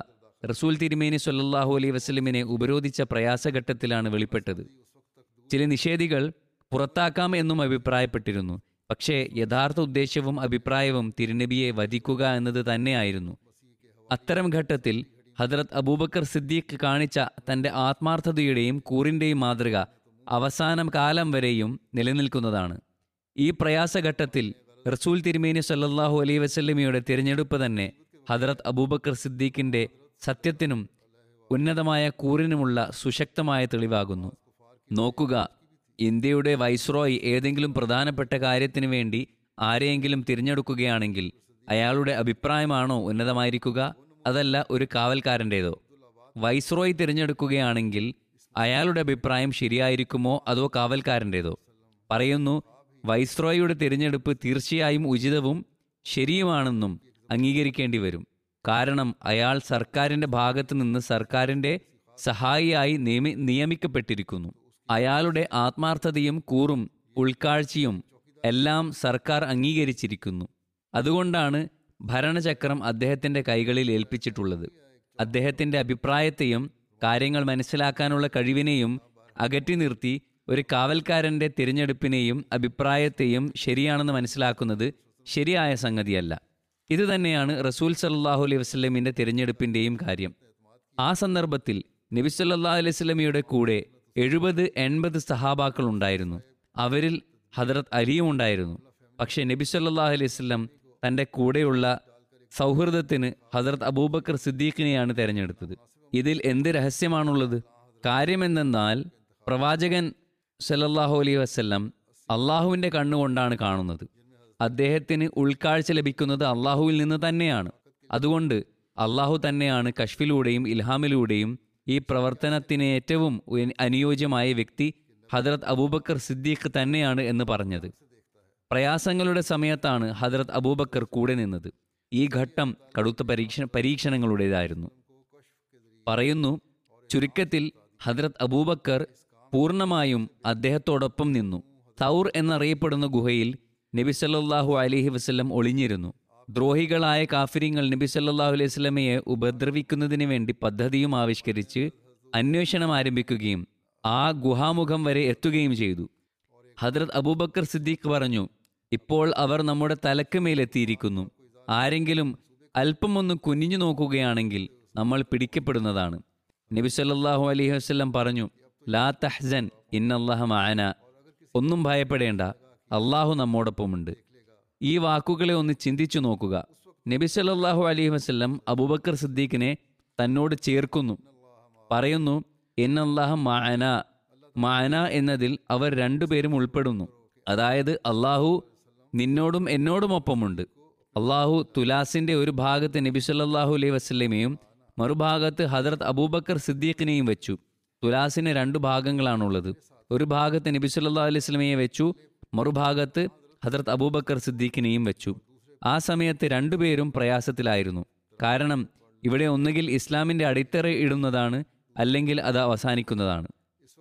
റസൂൽ തിരുമേനി സൊല്ലാഹു അലൈ വസ്ലമിനെ ഉപരോധിച്ച പ്രയാസഘട്ടത്തിലാണ് വെളിപ്പെട്ടത്. ചില നിഷേധികൾ പുറത്താക്കാം എന്നും അഭിപ്രായപ്പെട്ടിരുന്നു പക്ഷേ യഥാർത്ഥ ഉദ്ദേശ്യവും അഭിപ്രായവും തിരുനബിയെ വധിക്കുക എന്നത് തന്നെയായിരുന്നു. അത്തരം ഘട്ടത്തിൽ ഹദ്രത് അബൂബക്കർ സിദ്ദീഖ് കാണിച്ച തന്റെ ആത്മാർത്ഥതയുടെയും കൂറിന്റെയും മാതൃക അവസാനം കാലം വരെയും നിലനിൽക്കുന്നതാണ്. ഈ പ്രയാസഘട്ടത്തിൽ റസൂൽ തിരുമേനി സല്ലാഹു അലൈ വസല്ലമയുടെ തിരഞ്ഞെടുപ്പ് തന്നെ ഹദ്രത് അബൂബക്കർ സിദ്ദീഖിന്റെ സത്യത്തിനും ഉന്നതമായ കൂറിനുമുള്ള സുശക്തമായ തെളിവാകുന്നു. നോക്കുക ഇന്ത്യയുടെ വൈസ്രോയി ഏതെങ്കിലും പ്രധാനപ്പെട്ട കാര്യത്തിനു വേണ്ടി ആരെയെങ്കിലും തിരഞ്ഞെടുക്കുകയാണെങ്കിൽ അയാളുടെ അഭിപ്രായമാണോ ഉന്നതമായിരിക്കുക? അതല്ല ഒരു കാവൽക്കാരന്റേതോ. വൈസ്രോയി തിരഞ്ഞെടുക്കുകയാണെങ്കിൽ അയാളുടെ അഭിപ്രായം ശരിയായിരിക്കുമോ അതോ കാവൽക്കാരന്റേതോ? പറയുന്നു വൈസ്രോയിയുടെ തിരഞ്ഞെടുപ്പ് തീർച്ചയായും ഉചിതവും ശരിയുമാണെന്നും അംഗീകരിക്കേണ്ടി വരും. കാരണം അയാൾ സർക്കാരിന്റെ ഭാഗത്ത് നിന്ന് സർക്കാരിന്റെ സഹായിയായി നിയമി നിയമിക്കപ്പെട്ടിരിക്കുന്നു. അയാളുടെ ആത്മാർത്ഥതയും കൂറും ഉൾക്കാഴ്ചയും എല്ലാം സർക്കാർ അംഗീകരിച്ചിരിക്കുന്നു. അതുകൊണ്ടാണ് ഭരണചക്രം അദ്ദേഹത്തിന്റെ കൈകളിൽ ഏൽപ്പിച്ചിട്ടുള്ളത്. അദ്ദേഹത്തിന്റെ അഭിപ്രായത്തെയും കാര്യങ്ങൾ മനസ്സിലാക്കാനുള്ള കഴിവിനെയും അകറ്റി നിർത്തി ഒരു കാവൽക്കാരന്റെ തിരഞ്ഞെടുപ്പിനെയും അഭിപ്രായത്തെയും ശരിയാണെന്ന് മനസ്സിലാക്കുന്നത് ശരിയായ സംഗതിയല്ല. ഇത് തന്നെയാണ് റസൂൽ സല്ലാഹു അലൈഹി വസ്ലമിന്റെ തിരഞ്ഞെടുപ്പിന്റെയും കാര്യം. ആ സന്ദർഭത്തിൽ നബി സല്ലാ അലൈഹി സ്വലമിയുടെ കൂടെ എഴുപത് എൺപത് സഹാബാക്കൾ ഉണ്ടായിരുന്നു. അവരിൽ ഹദ്രത് അലിയും ഉണ്ടായിരുന്നു. പക്ഷേ നബി സല്ലാഹു അലൈഹി വസ്ലം തന്റെ കൂടെയുള്ള സൗഹൃദത്തിന് ഹദറത്ത് അബൂബക്കർ സിദ്ദീഖിനെയാണ് തിരഞ്ഞെടുത്തത്. ഇതിൽ എന്ത് രഹസ്യമാണുള്ളത്? കാര്യമെന്തെന്നാൽ പ്രവാചകൻ സല്ലല്ലാഹു അലൈഹി വസ്ല്ലം അള്ളാഹുവിന്റെ കണ്ണുകൊണ്ടാണ് കാണുന്നത്. അദ്ദേഹത്തിന് ഉൾക്കാഴ്ച ലഭിക്കുന്നത് അള്ളാഹുവിൽ നിന്ന് തന്നെയാണ്. അതുകൊണ്ട് അള്ളാഹു തന്നെയാണ് കഷ്ഫിലൂടെയും ഇൽഹാമിലൂടെയും ഈ പ്രവർത്തനത്തിന് ഏറ്റവും അനുയോജ്യമായ വ്യക്തി ഹദ്രത് അബൂബക്കർ സിദ്ദീഖ് തന്നെയാണ് എന്ന് പറഞ്ഞത്. പ്രയാസങ്ങളുടെ സമയത്താണ് ഹജറത് അബൂബക്കർ കൂടെ നിന്നത്. ഈ ഘട്ടം കടുത്ത പരീക്ഷ പരീക്ഷണങ്ങളുടേതായിരുന്നു. പറയുന്നു ചുരുക്കത്തിൽ ഹജ്രത് അബൂബക്കർ പൂർണമായും അദ്ദേഹത്തോടൊപ്പം നിന്നു. തൗർ എന്നറിയപ്പെടുന്ന ഗുഹയിൽ നബി സല്ലാഹു അലൈഹി വസല്ലം ഒളിഞ്ഞിരുന്നു. ദ്രോഹികളായ കാഫിരിങ്ങൾ നബി സല്ലാഹു അലൈഹി വസ്ലമയെ ഉപദ്രവിക്കുന്നതിന് വേണ്ടി പദ്ധതിയും ആവിഷ്കരിച്ച് അന്വേഷണം ആരംഭിക്കുകയും ആ ഗുഹാമുഖം വരെ എത്തുകയും ചെയ്തു. ഹദ്രത് അബൂബക്കർ സിദ്ദീഖ് പറഞ്ഞു ഇപ്പോൾ അവർ നമ്മുടെ തലക്ക് മേലെത്തിയിരിക്കുന്നു ആരെങ്കിലും അല്പം ഒന്ന് കുനിഞ്ഞു നോക്കുകയാണെങ്കിൽ നമ്മൾ പിടിക്കപ്പെടുന്നതാണ്. നബി സല്ലല്ലാഹു അലൈഹി വസല്ലം പറഞ്ഞു ലാ തഹ്സൻ ഇന്നല്ലാഹ മാന ഒന്നും ഭയപ്പെടേണ്ട അള്ളാഹു നമ്മോടൊപ്പമുണ്ട്. ഈ വാക്കുകളെ ഒന്ന് ചിന്തിച്ചു നോക്കുക. നബി സല്ലല്ലാഹു അലൈഹി വസല്ലം അബൂബക്കർ സിദ്ദീഖിനെ തന്നോട് ചേർക്കുന്നു. പറയുന്നു ഇന്നല്ലാഹ മാന മാന എന്നതിൽ അവർ രണ്ടുപേരും ഉൾപ്പെടുന്നു. അതായത് അള്ളാഹു നിന്നോടും എന്നോടുമൊപ്പമുണ്ട്. അള്ളാഹു തുലാസിന്റെ ഒരു ഭാഗത്ത് നബി സല്ലല്ലാഹു അലൈഹി വസ്ലമയും മറുഭാഗത്ത് ഹദ്രത് അബൂബക്കർ സിദ്ദീഖിനെയും വെച്ചു. തുലാസിന് രണ്ടു ഭാഗങ്ങളാണുള്ളത്. ഒരു ഭാഗത്ത് നബി സല്ലല്ലാഹു അലൈഹി സ്വലമയെ വെച്ചു മറുഭാഗത്ത് ഹദ്രത് അബൂബക്കർ സിദ്ദീഖിനെയും വെച്ചു. ആ സമയത്ത് രണ്ടുപേരും പ്രയാസത്തിലായിരുന്നു. കാരണം ഇവിടെ ഒന്നുകിൽ ഇസ്ലാമിന്റെ അടിത്തറ ഇടുന്നതാണ് അല്ലെങ്കിൽ അത് അവസാനിക്കുന്നതാണ്.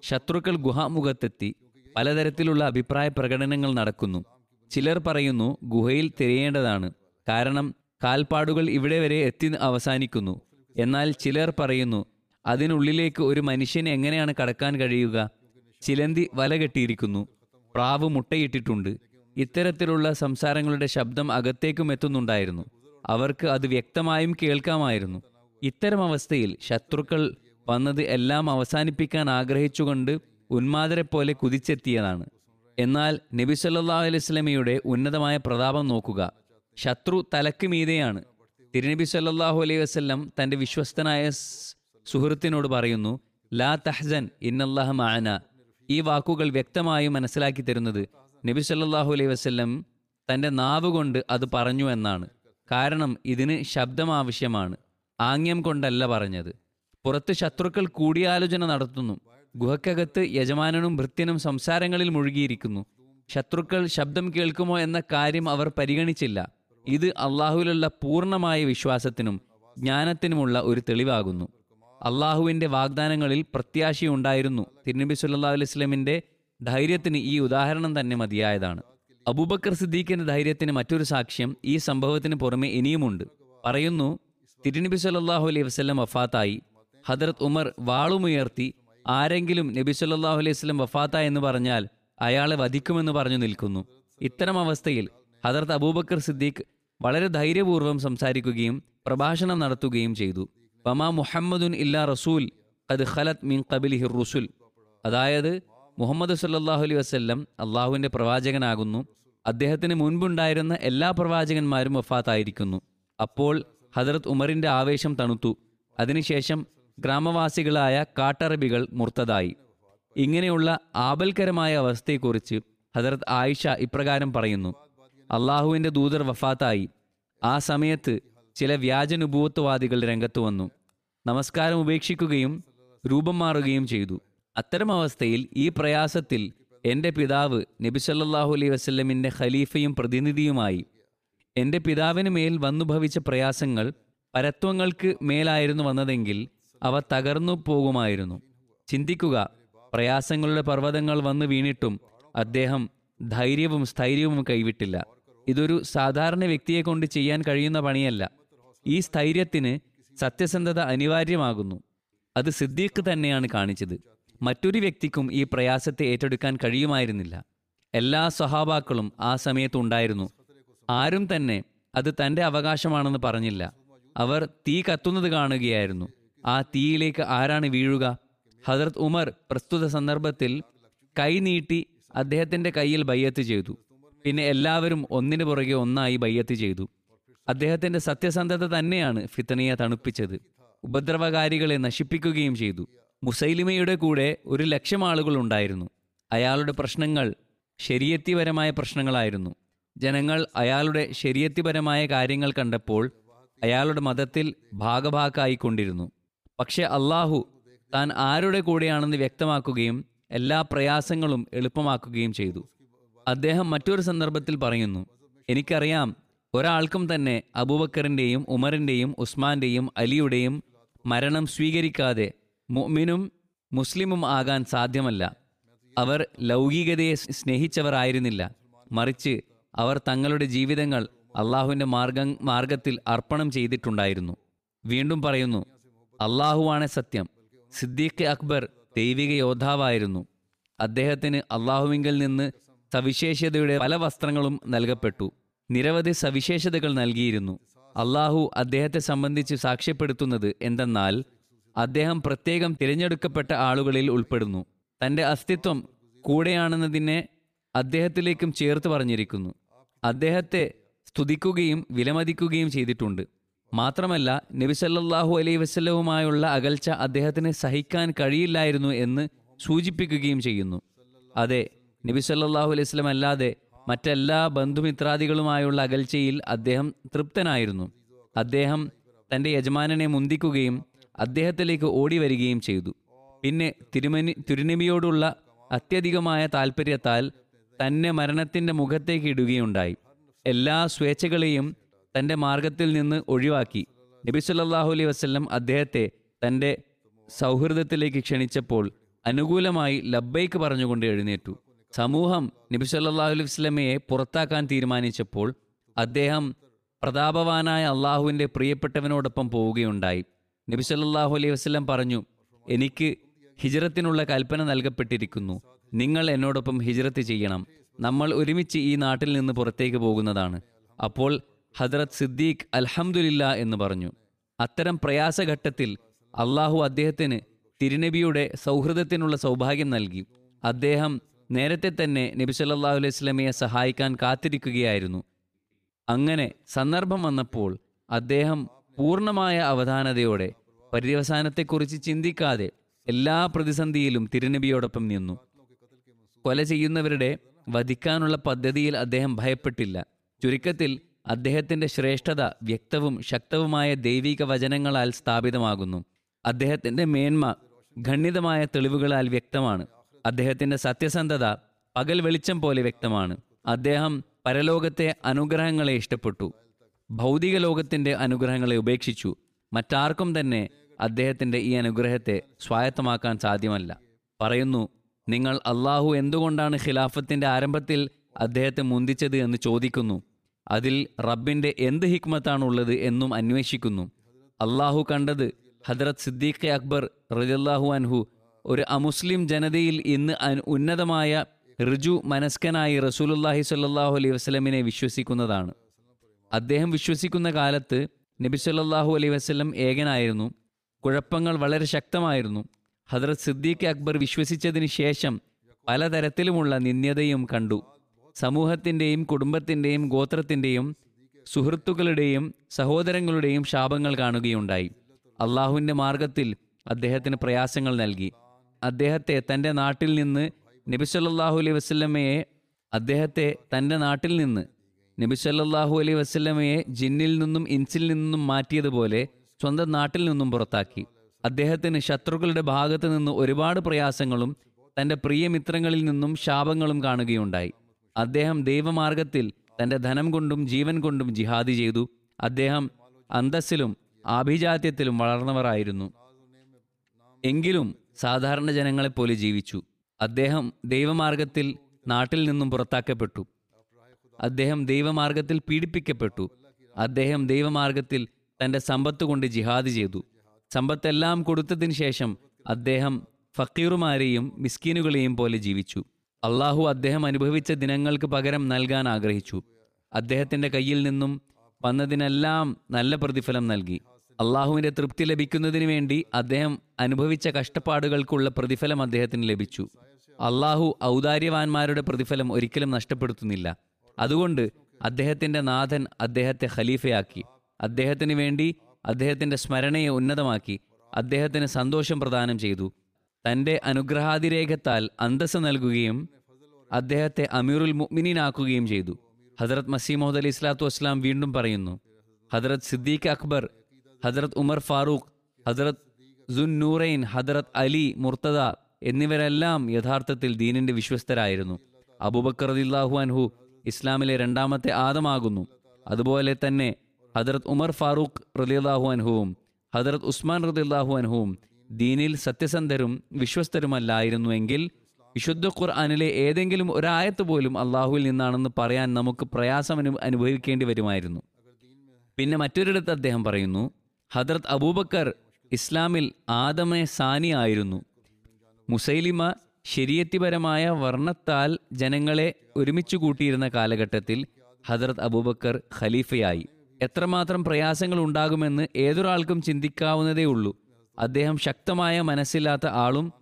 ശത്രുക്കൾ ഗുഹാമുഖത്തെത്തി. പലതരത്തിലുള്ള അഭിപ്രായ പ്രകടനങ്ങൾ നടക്കുന്നു. ചിലർ പറയുന്നു ഗുഹയിൽ തിരയേണ്ടതാണ്. കാരണം കാൽപ്പാടുകൾ ഇവിടെ വരെ എത്തി അവസാനിക്കുന്നു. എന്നാൽ ചിലർ പറയുന്നു അതിനുള്ളിലേക്ക് ഒരു മനുഷ്യന് എങ്ങനെയാണ് കടക്കാൻ കഴിയുക? ചിലന്തി വല കെട്ടിയിരിക്കുന്നു. പ്രാവ് മുട്ടയിട്ടിട്ടുണ്ട്. ഇത്തരത്തിലുള്ള സംസാരങ്ങളുടെ ശബ്ദം അകത്തേക്കും എത്തുന്നുണ്ടായിരുന്നു. അവർക്ക് അത് വ്യക്തമായും കേൾക്കാമായിരുന്നു. ഇത്തരം അവസ്ഥയിൽ ശത്രുക്കൾ വന്നത് എല്ലാം അവസാനിപ്പിക്കാൻ ആഗ്രഹിച്ചുകൊണ്ട് ഉന്മാദരെ പോലെ കുതിച്ചെത്തിയതാണ്. എന്നാൽ നബി സല്ലാ അലൈഹി വസല്ലമയുടെ ഉന്നതമായ പ്രതാപം നോക്കുക. ശത്രു തലക്ക് മീതെയാണ്. തിരുനബി സല്ലാഹു അലൈഹി വസ്ല്ലം തന്റെ വിശ്വസ്തനായ സുഹൃത്തിനോട് പറയുന്നു ലാ തഹ്സൻ ഇന്നല്ലാഹ മാന ഈ വാക്കുകൾ വ്യക്തമായി മനസ്സിലാക്കി തരുന്നത് നബി സല്ലാഹു അലൈഹി വസ്ല്ലം തന്റെ നാവ് കൊണ്ട് അത് പറഞ്ഞു എന്നാണ്. കാരണം ഇതിന് ശബ്ദം ആവശ്യമാണ്. ആംഗ്യം കൊണ്ടല്ല പറഞ്ഞത്. പുറത്ത് ശത്രുക്കൾ കൂടിയാലോചന നടത്തുന്നു. ഗുഹക്കകത്ത് യജമാനനും ഭൃത്യനും സംസാരങ്ങളിൽ മുഴുകിയിരിക്കുന്നു. ശത്രുക്കൾ ശബ്ദം കേൾക്കുമോ എന്ന കാര്യം അവർ പരിഗണിച്ചില്ല. ഇത് അള്ളാഹുവിലുള്ള പൂർണമായ വിശ്വാസത്തിനും ജ്ഞാനത്തിനുമുള്ള ഒരു തെളിവാകുന്നു. അള്ളാഹുവിന്റെ വാഗ്ദാനങ്ങളിൽ പ്രത്യാശയുണ്ടായിരുന്നു തിരുനബി സല്ലല്ലാഹു അലൈഹി വസല്ലമിന്റെ ധൈര്യത്തിന് ഈ ഉദാഹരണം തന്നെ മതിയായതാണ്. അബൂബക്കർ സിദ്ദീഖിന്റെ ധൈര്യത്തിന് മറ്റൊരു സാക്ഷ്യം ഈ സംഭവത്തിന് പുറമെ ഇനിയുമുണ്ട്. പറയുന്നു തിരുനബി സല്ലല്ലാഹു അലൈഹി വസ്ലം വഫാത്തായി. ഹദരത് ഉമർ വാളുമുയർത്തി ആരെങ്കിലും നബി സല്ലാഹു അലൈഹി സ്വലം വഫാത്ത എന്ന് പറഞ്ഞാൽ അയാളെ വധിക്കുമെന്ന് പറഞ്ഞു നിൽക്കുന്നു. ഇത്തരം അവസ്ഥയിൽ ഹദർത്ത് അബൂബക്കർ സിദ്ദീഖ് വളരെ ധൈര്യപൂർവം സംസാരിക്കുകയും പ്രഭാഷണം നടത്തുകയും ചെയ്തു. വമാ മുഹമ്മദുൻ ഇല്ലാ റസൂൽ അത് ഖലത് മിൻ ഖബിലിഹി റുസുൽ. അതായത് മുഹമ്മദ് സല്ലാഹു അലൈഹി വസ്ല്ലം അള്ളാഹുവിന്റെ പ്രവാചകനാകുന്നു. അദ്ദേഹത്തിന് മുൻപുണ്ടായിരുന്ന എല്ലാ പ്രവാചകന്മാരും വഫാത്തായിരിക്കുന്നു. അപ്പോൾ ഹദരത് ഉമറിന്റെ ആവേശം തണുത്തു. അതിനുശേഷം ഗ്രാമവാസികളായ കാട്ടറബികൾ മുർത്തതായി. ഇങ്ങനെയുള്ള ആപൽക്കരമായ അവസ്ഥയെക്കുറിച്ച് ഹജറത് ആയിഷ ഇപ്രകാരം പറയുന്നു. അള്ളാഹുവിന്റെ ദൂതർ വഫാത്തായി. ആ സമയത്ത് ചില വ്യാജനുഭൂത്വവാദികൾ രംഗത്ത് വന്നു. നമസ്കാരം ഉപേക്ഷിക്കുകയും രൂപം മാറുകയും ചെയ്തു. അത്തരം അവസ്ഥയിൽ ഈ പ്രയാസത്തിൽ എന്റെ പിതാവ് നബിസല്ലാഹു അലൈഹി വസല്ലമിന്റെ ഖലീഫയും പ്രതിനിധിയുമായി. എന്റെ പിതാവിന് മേൽ വന്നുഭവിച്ച പ്രയാസങ്ങൾ പരത്വങ്ങൾക്ക് മേലായിരുന്നു വന്നതെങ്കിൽ അവ തകർന്നു പോകുമായിരുന്നു. ചിന്തിക്കുക പ്രയാസങ്ങളുടെ പർവതങ്ങൾ വന്നു വീണിട്ടും അദ്ദേഹം ധൈര്യവും സ്ഥൈര്യവും കൈവിട്ടില്ല. ഇതൊരു സാധാരണ വ്യക്തിയെ കൊണ്ട് ചെയ്യാൻ കഴിയുന്ന പണിയല്ല. ഈ സ്ഥൈര്യത്തിന് സത്യസന്ധത അനിവാര്യമാകുന്നു. അത് സിദ്ദീഖ് തന്നെയാണ് കാണിച്ചത്. മറ്റൊരു വ്യക്തിക്കും ഈ പ്രയാസത്തെ ഏറ്റെടുക്കാൻ കഴിയുമായിരുന്നില്ല. എല്ലാ സ്വഹാബാക്കളും ആ സമയത്ത് ഉണ്ടായിരുന്നു. ആരും തന്നെ അത് തന്റെ അവകാശമാണെന്ന് പറഞ്ഞില്ല. അവർ തീ കത്തുന്നത് കാണുകയായിരുന്നു. ആ തീയിലേക്ക് ആരാണ് വീഴുക? ഹജറത് ഉമർ പ്രസ്തുത സന്ദർഭത്തിൽ കൈ നീട്ടി അദ്ദേഹത്തിന്റെ കയ്യിൽ ബയ്യത്ത് ചെയ്തു. പിന്നെ എല്ലാവരും ഒന്നിനു പുറകെ ഒന്നായി ബയ്യത്ത് ചെയ്തു. അദ്ദേഹത്തിന്റെ സത്യസന്ധത തന്നെയാണ് ഫിത്തനിയ തണുപ്പിച്ചത്. ഉപദ്രവകാരികളെ നശിപ്പിക്കുകയും ചെയ്തു. മുസൈലിമയുടെ കൂടെ ഒരു ലക്ഷം ആളുകൾ ഉണ്ടായിരുന്നു. അയാളുടെ പ്രശ്നങ്ങൾ ശരിയത്തിപരമായ പ്രശ്നങ്ങളായിരുന്നു. ജനങ്ങൾ അയാളുടെ ശരിയത്തിപരമായ കാര്യങ്ങൾ കണ്ടപ്പോൾ അയാളുടെ മതത്തിൽ ഭാഗഭാക്കായിക്കൊണ്ടിരുന്നു. പക്ഷെ അള്ളാഹു താൻ ആരുടെ കൂടെയാണെന്ന് വ്യക്തമാക്കുകയും എല്ലാ പ്രയാസങ്ങളും എളുപ്പമാക്കുകയും ചെയ്തു. അദ്ദേഹം മറ്റൊരു സന്ദർഭത്തിൽ പറയുന്നു എനിക്കറിയാം ഒരാൾക്കും തന്നെ അബൂബക്കറിന്റെയും ഉമറിന്റെയും ഉസ്മാന്റെയും അലിയുടെയും മരണം സ്വീകരിക്കാതെ മുഅ്മിനും മുസ്ലിമും ആകാൻ സാധ്യമല്ല. അവർ ലൗകികതയെ സ്നേഹിച്ചവരായിരുന്നില്ല. മറിച്ച് അവർ തങ്ങളുടെ ജീവിതങ്ങൾ അള്ളാഹുവിന്റെ മാർഗ മാർഗത്തിൽ അർപ്പണം ചെയ്തിട്ടുണ്ടായിരുന്നു. വീണ്ടും പറയുന്നു അള്ളാഹുവാണ് സത്യം. സിദ്ദീഖ് അക്ബർ ദൈവിക യോദ്ധാവായിരുന്നു. അദ്ദേഹത്തിന് അള്ളാഹുവിങ്കിൽ നിന്ന് സവിശേഷതയുടെ പല വസ്ത്രങ്ങളും നൽകപ്പെട്ടു. നിരവധി സവിശേഷതകൾ നൽകിയിരുന്നു. അള്ളാഹു അദ്ദേഹത്തെ സംബന്ധിച്ച് സാക്ഷ്യപ്പെടുത്തുന്നത് എന്തെന്നാൽ അദ്ദേഹം പ്രത്യേകം തിരഞ്ഞെടുക്കപ്പെട്ട ആളുകളിൽ ഉൾപ്പെടുന്നു. തന്റെ അസ്തിത്വം കൂടെയാണെന്നതിനെ അദ്ദേഹത്തിലേക്കും ചേർത്ത് പറഞ്ഞിരിക്കുന്നു. അദ്ദേഹത്തെ സ്തുതിക്കുകയും വിലമതിക്കുകയും ചെയ്തിട്ടുണ്ട്. മാത്രമല്ല നബിസല്ലാഹു അലൈ അലൈഹി വസല്ലവുമായുള്ള അകൽച്ച അദ്ദേഹത്തിന് സഹിക്കാൻ കഴിയില്ലായിരുന്നു എന്ന് സൂചിപ്പിക്കുകയും ചെയ്യുന്നു. അതെ നബിസല്ലാഹു അലൈഹി വസ്ലം അല്ലാതെ മറ്റെല്ലാ ബന്ധുമിത്രാദികളുമായുള്ള അകൽച്ചയിൽ അദ്ദേഹം തൃപ്തനായിരുന്നു. അദ്ദേഹം തന്റെ യജമാനനെ മുന്തിക്കുകയും അദ്ദേഹത്തിലേക്ക് ഓടി വരികയും ചെയ്തു. പിന്നെ തിരുമനി തിരുനബിയോടുള്ള അത്യധികമായ താല്പര്യത്താൽ തന്നെ മരണത്തിന്റെ മുഖത്തേക്ക് ഇടുകയുണ്ടായി. എല്ലാ സ്വേച്ഛകളെയും തന്റെ മാർഗത്തിൽ നിന്ന് ഒഴിവാക്കി. നബി സല്ലാഹു അലൈഹി വസല്ലം അദ്ദേഹത്തെ തന്റെ സൗഹൃദത്തിലേക്ക് ക്ഷണിച്ചപ്പോൾ അനുകൂലമായി ലബ്ബൈക്ക് പറഞ്ഞുകൊണ്ട് എഴുന്നേറ്റു. സമൂഹം നബി സല്ലാഹു അലൈഹി വസ്ലമയെ പുറത്താക്കാൻ തീരുമാനിച്ചപ്പോൾ അദ്ദേഹം പ്രതാപവാനായ അള്ളാഹുവിന്റെ പ്രിയപ്പെട്ടവനോടൊപ്പം പോവുകയുണ്ടായി. നബി സല്ലാഹു അലൈഹി വസ്ലം പറഞ്ഞു എനിക്ക് ഹിജ്റത്തിനുള്ള കൽപ്പന നൽകപ്പെട്ടിരിക്കുന്നു. നിങ്ങൾ എന്നോടൊപ്പം ഹിജ്റത്ത് ചെയ്യണം. നമ്മൾ ഒരുമിച്ച് ഈ നാട്ടിൽ നിന്ന് പുറത്തേക്ക് പോകുന്നതാണ്. അപ്പോൾ ഹദ്രത് സിദ്ദീഖ് അൽഹമുല്ല എന്ന് പറഞ്ഞു. അത്തരം പ്രയാസഘട്ടത്തിൽ അള്ളാഹു അദ്ദേഹത്തിന് തിരുനബിയുടെ സൗഹൃദത്തിനുള്ള സൗഭാഗ്യം നൽകി. അദ്ദേഹം നേരത്തെ തന്നെ നബി സല്ലാഹു അലൈഹി സ്വലമയെ സഹായിക്കാൻ കാത്തിരിക്കുകയായിരുന്നു. അങ്ങനെ സന്ദർഭം വന്നപ്പോൾ അദ്ദേഹം പൂർണമായ അവധാനതയോടെ പര്യവസാനത്തെക്കുറിച്ച് ചിന്തിക്കാതെ എല്ലാ പ്രതിസന്ധിയിലും തിരുനബിയോടൊപ്പം നിന്നു. കൊല ചെയ്യുന്നവരുടെ വധിക്കാനുള്ള പദ്ധതിയിൽ അദ്ദേഹം ഭയപ്പെട്ടില്ല. ചുരുക്കത്തിൽ അദ്ദേഹത്തിന്റെ ശ്രേഷ്ഠത വ്യക്തവും ശക്തവുമായ ദൈവിക വചനങ്ങളാൽ സ്ഥാപിതമാകുന്നു. അദ്ദേഹത്തിന്റെ മേന്മ ഖണ്ഡിതമായ തെളിവുകളാൽ വ്യക്തമാണ്. അദ്ദേഹത്തിന്റെ സത്യസന്ധത പകൽ വെളിച്ചം പോലെ വ്യക്തമാണ്. അദ്ദേഹം പരലോകത്തെ അനുഗ്രഹങ്ങളെ ഇഷ്ടപ്പെട്ടു. ഭൗതിക ലോകത്തിന്റെ അനുഗ്രഹങ്ങളെ ഉപേക്ഷിച്ചു. മറ്റാർക്കും തന്നെ അദ്ദേഹത്തിന്റെ ഈ അനുഗ്രഹത്തെ സ്വായത്തമാക്കാൻ സാധ്യമല്ല. പറയുന്നു നിങ്ങൾ അള്ളാഹു എന്തുകൊണ്ടാണ് ഖിലാഫത്തിന്റെ ആരംഭത്തിൽ അദ്ദേഹത്തെ മുന്തിച്ചത് എന്ന് ചോദിക്കുന്നു. അതിൽ റബ്ബിന്റെ എന്ത് ഹിക്മത്താണുള്ളത് എന്നും അന്വേഷിക്കുന്നു. അള്ളാഹു കണ്ടത് ഹദ്രത് സിദ്ദീഖ് അക്ബർ റജല്ലാഹു അൻഹു ഒരു അമുസ്ലിം ജനതയിൽ ഇന്ന് ഉന്നതമായ ഋജു മനസ്കനായി റസൂലുല്ലാഹി സ്വല്ലല്ലാഹു അലൈഹി വസ്ലമിനെ വിശ്വസിക്കുന്നതാണ്. അദ്ദേഹം വിശ്വസിക്കുന്ന കാലത്ത് നബി സല്ലാഹു അലൈഹി വസ്ലം ഏകനായിരുന്നു കുഴപ്പങ്ങൾ വളരെ ശക്തമായിരുന്നു. ഹദ്രത് സിദ്ദീഖ് അക്ബർ വിശ്വസിച്ചതിന് ശേഷം പലതരത്തിലുമുള്ള നിന്ദ്യതയും കണ്ടു. സമൂഹത്തിന്റെയും കുടുംബത്തിന്റെയും ഗോത്രത്തിന്റെയും സുഹൃത്തുക്കളുടെയും സഹോദരങ്ങളുടെയും ശാപങ്ങൾ കാണുകയുണ്ടായി. അള്ളാഹുവിന്റെ മാർഗത്തിൽ അദ്ദേഹത്തിന് പ്രയാസങ്ങൾ നൽകി. അദ്ദേഹത്തെ തന്റെ നാട്ടിൽ നിന്ന് നബി സല്ലല്ലാഹു അലൈഹി വസല്ലമയെ അദ്ദേഹത്തെ തന്റെ നാട്ടിൽ നിന്ന് നബി സല്ലല്ലാഹു അലൈഹി വസല്ലമയെ ജിന്നിൽ നിന്നും ഇൻസിൽ നിന്നും മാറ്റിയതുപോലെ സ്വന്തം നാട്ടിൽ നിന്നും പുറത്താക്കി. അദ്ദേഹത്തിന് ശത്രുക്കളുടെ ഭാഗത്തു നിന്ന് ഒരുപാട് പ്രയാസങ്ങളും തന്റെ പ്രിയമിത്രങ്ങളിൽ നിന്നും ശാപങ്ങളും കാണുകയുണ്ടായി. അദ്ദേഹം ദൈവമാർഗത്തിൽ തന്റെ ധനം കൊണ്ടും ജീവൻ കൊണ്ടും ജിഹാദി ചെയ്തു. അദ്ദേഹം അന്തസ്സിലും ആഭിജാത്യത്തിലും വളർന്നവരായിരുന്നു. എങ്കിലും സാധാരണ ജനങ്ങളെപ്പോലെ ജീവിച്ചു. അദ്ദേഹം ദൈവമാർഗത്തിൽ നാട്ടിൽ നിന്നും പുറത്താക്കപ്പെട്ടു. അദ്ദേഹം ദൈവമാർഗത്തിൽ പീഡിപ്പിക്കപ്പെട്ടു. അദ്ദേഹം ദൈവമാർഗത്തിൽ തന്റെ സമ്പത്ത് കൊണ്ട് ജിഹാദ് ചെയ്തു. സമ്പത്തെല്ലാം കൊടുത്തതിന് ശേഷം അദ്ദേഹം ഫക്കീറുമാരെയും മിസ്കീനുകളെയും പോലെ ജീവിച്ചു. അള്ളാഹു അദ്ദേഹം അനുഭവിച്ച ദിനങ്ങൾക്ക് പകരം നൽകാൻ ആഗ്രഹിച്ചു. അദ്ദേഹത്തിന്റെ കയ്യിൽ നിന്നും വന്നതിനെല്ലാം നല്ല പ്രതിഫലം നൽകി. അള്ളാഹുവിന്റെ തൃപ്തി ലഭിക്കുന്നതിന് വേണ്ടി അദ്ദേഹം അനുഭവിച്ച കഷ്ടപ്പാടുകൾക്കുള്ള പ്രതിഫലം അദ്ദേഹത്തിന് ലഭിച്ചു. അള്ളാഹു ഔദാര്യവാന്മാരുടെ പ്രതിഫലം ഒരിക്കലും നഷ്ടപ്പെടുത്തുന്നില്ല. അതുകൊണ്ട് അദ്ദേഹത്തിന്റെ നാഥൻ അദ്ദേഹത്തെ ഖലീഫയാക്കി. അദ്ദേഹത്തിന് വേണ്ടി അദ്ദേഹത്തിന്റെ സ്മരണയെ ഉന്നതമാക്കി. അദ്ദേഹത്തിന് സന്തോഷം പ്രദാനം ചെയ്തു. തന്റെ അനുഗ്രഹാതിരേഖത്താൽ അന്തസ് നൽകുകയും അദ്ദേഹത്തെ അമീറുൽ മുഅ്മിനീനാക്കുകയും ചെയ്തു. ഹജറത് മസീമോദ് അലി ഇസ്ലാത്തു വസ്ലാം വീണ്ടും പറയുന്നു ഹജറത് സിദ്ദീഖ് അക്ബർ ഹജറത് ഉമർ ഫാറൂഖ് ഹജറത് സുൻ നൂറൈൻ ഹജറത് അലി മുർത്തദ എന്നിവരെല്ലാം യഥാർത്ഥത്തിൽ ദീനിന്റെ വിശ്വസ്തരായിരുന്നു. അബൂബക്കർ റളിയല്ലാഹു അൻഹു ഇസ്ലാമിലെ രണ്ടാമത്തെ ആദമാകുന്നു. അതുപോലെ തന്നെ ഹജറത് ഉമർ ഫാറൂഖ് റളിയല്ലാഹു അൻഹുവും ഹജറത് ഉസ്മാൻ റളിയല്ലാഹു അൻഹുവും ദീനിൽ സത്യസന്ധരും വിശ്വസ്തരുമല്ലായിരുന്നുവെങ്കിൽ വിശുദ്ധ ഖുർആാനിലെ ഏതെങ്കിലും ഒരായത്ത് പോലും അള്ളാഹുവിൽ നിന്നാണെന്ന് പറയാൻ നമുക്ക് പ്രയാസം അനു- അനുഭവിക്കേണ്ടി വരുമായിരുന്നു. പിന്നെ മറ്റൊരിടത്ത് അദ്ദേഹം പറയുന്നു ഹദ്രത് അബൂബക്കർ ഇസ്ലാമിൽ ആദമെ സാനി ആയിരുന്നു. മുസൈലിമ ശരിയത്തിപരമായ വർണത്താൽ ജനങ്ങളെ ഒരുമിച്ച് കൂട്ടിയിരുന്ന കാലഘട്ടത്തിൽ ഹദ്രത് അബൂബക്കർ ഖലീഫയായി. എത്രമാത്രം പ്രയാസങ്ങൾ ഉണ്ടാകുമെന്ന് ഏതൊരാൾക്കും ചിന്തിക്കാവുന്നതേ ഉള്ളൂ അദ്ദേഹം ശക്തമായ മനസ്സില്ലാത്ത ആളും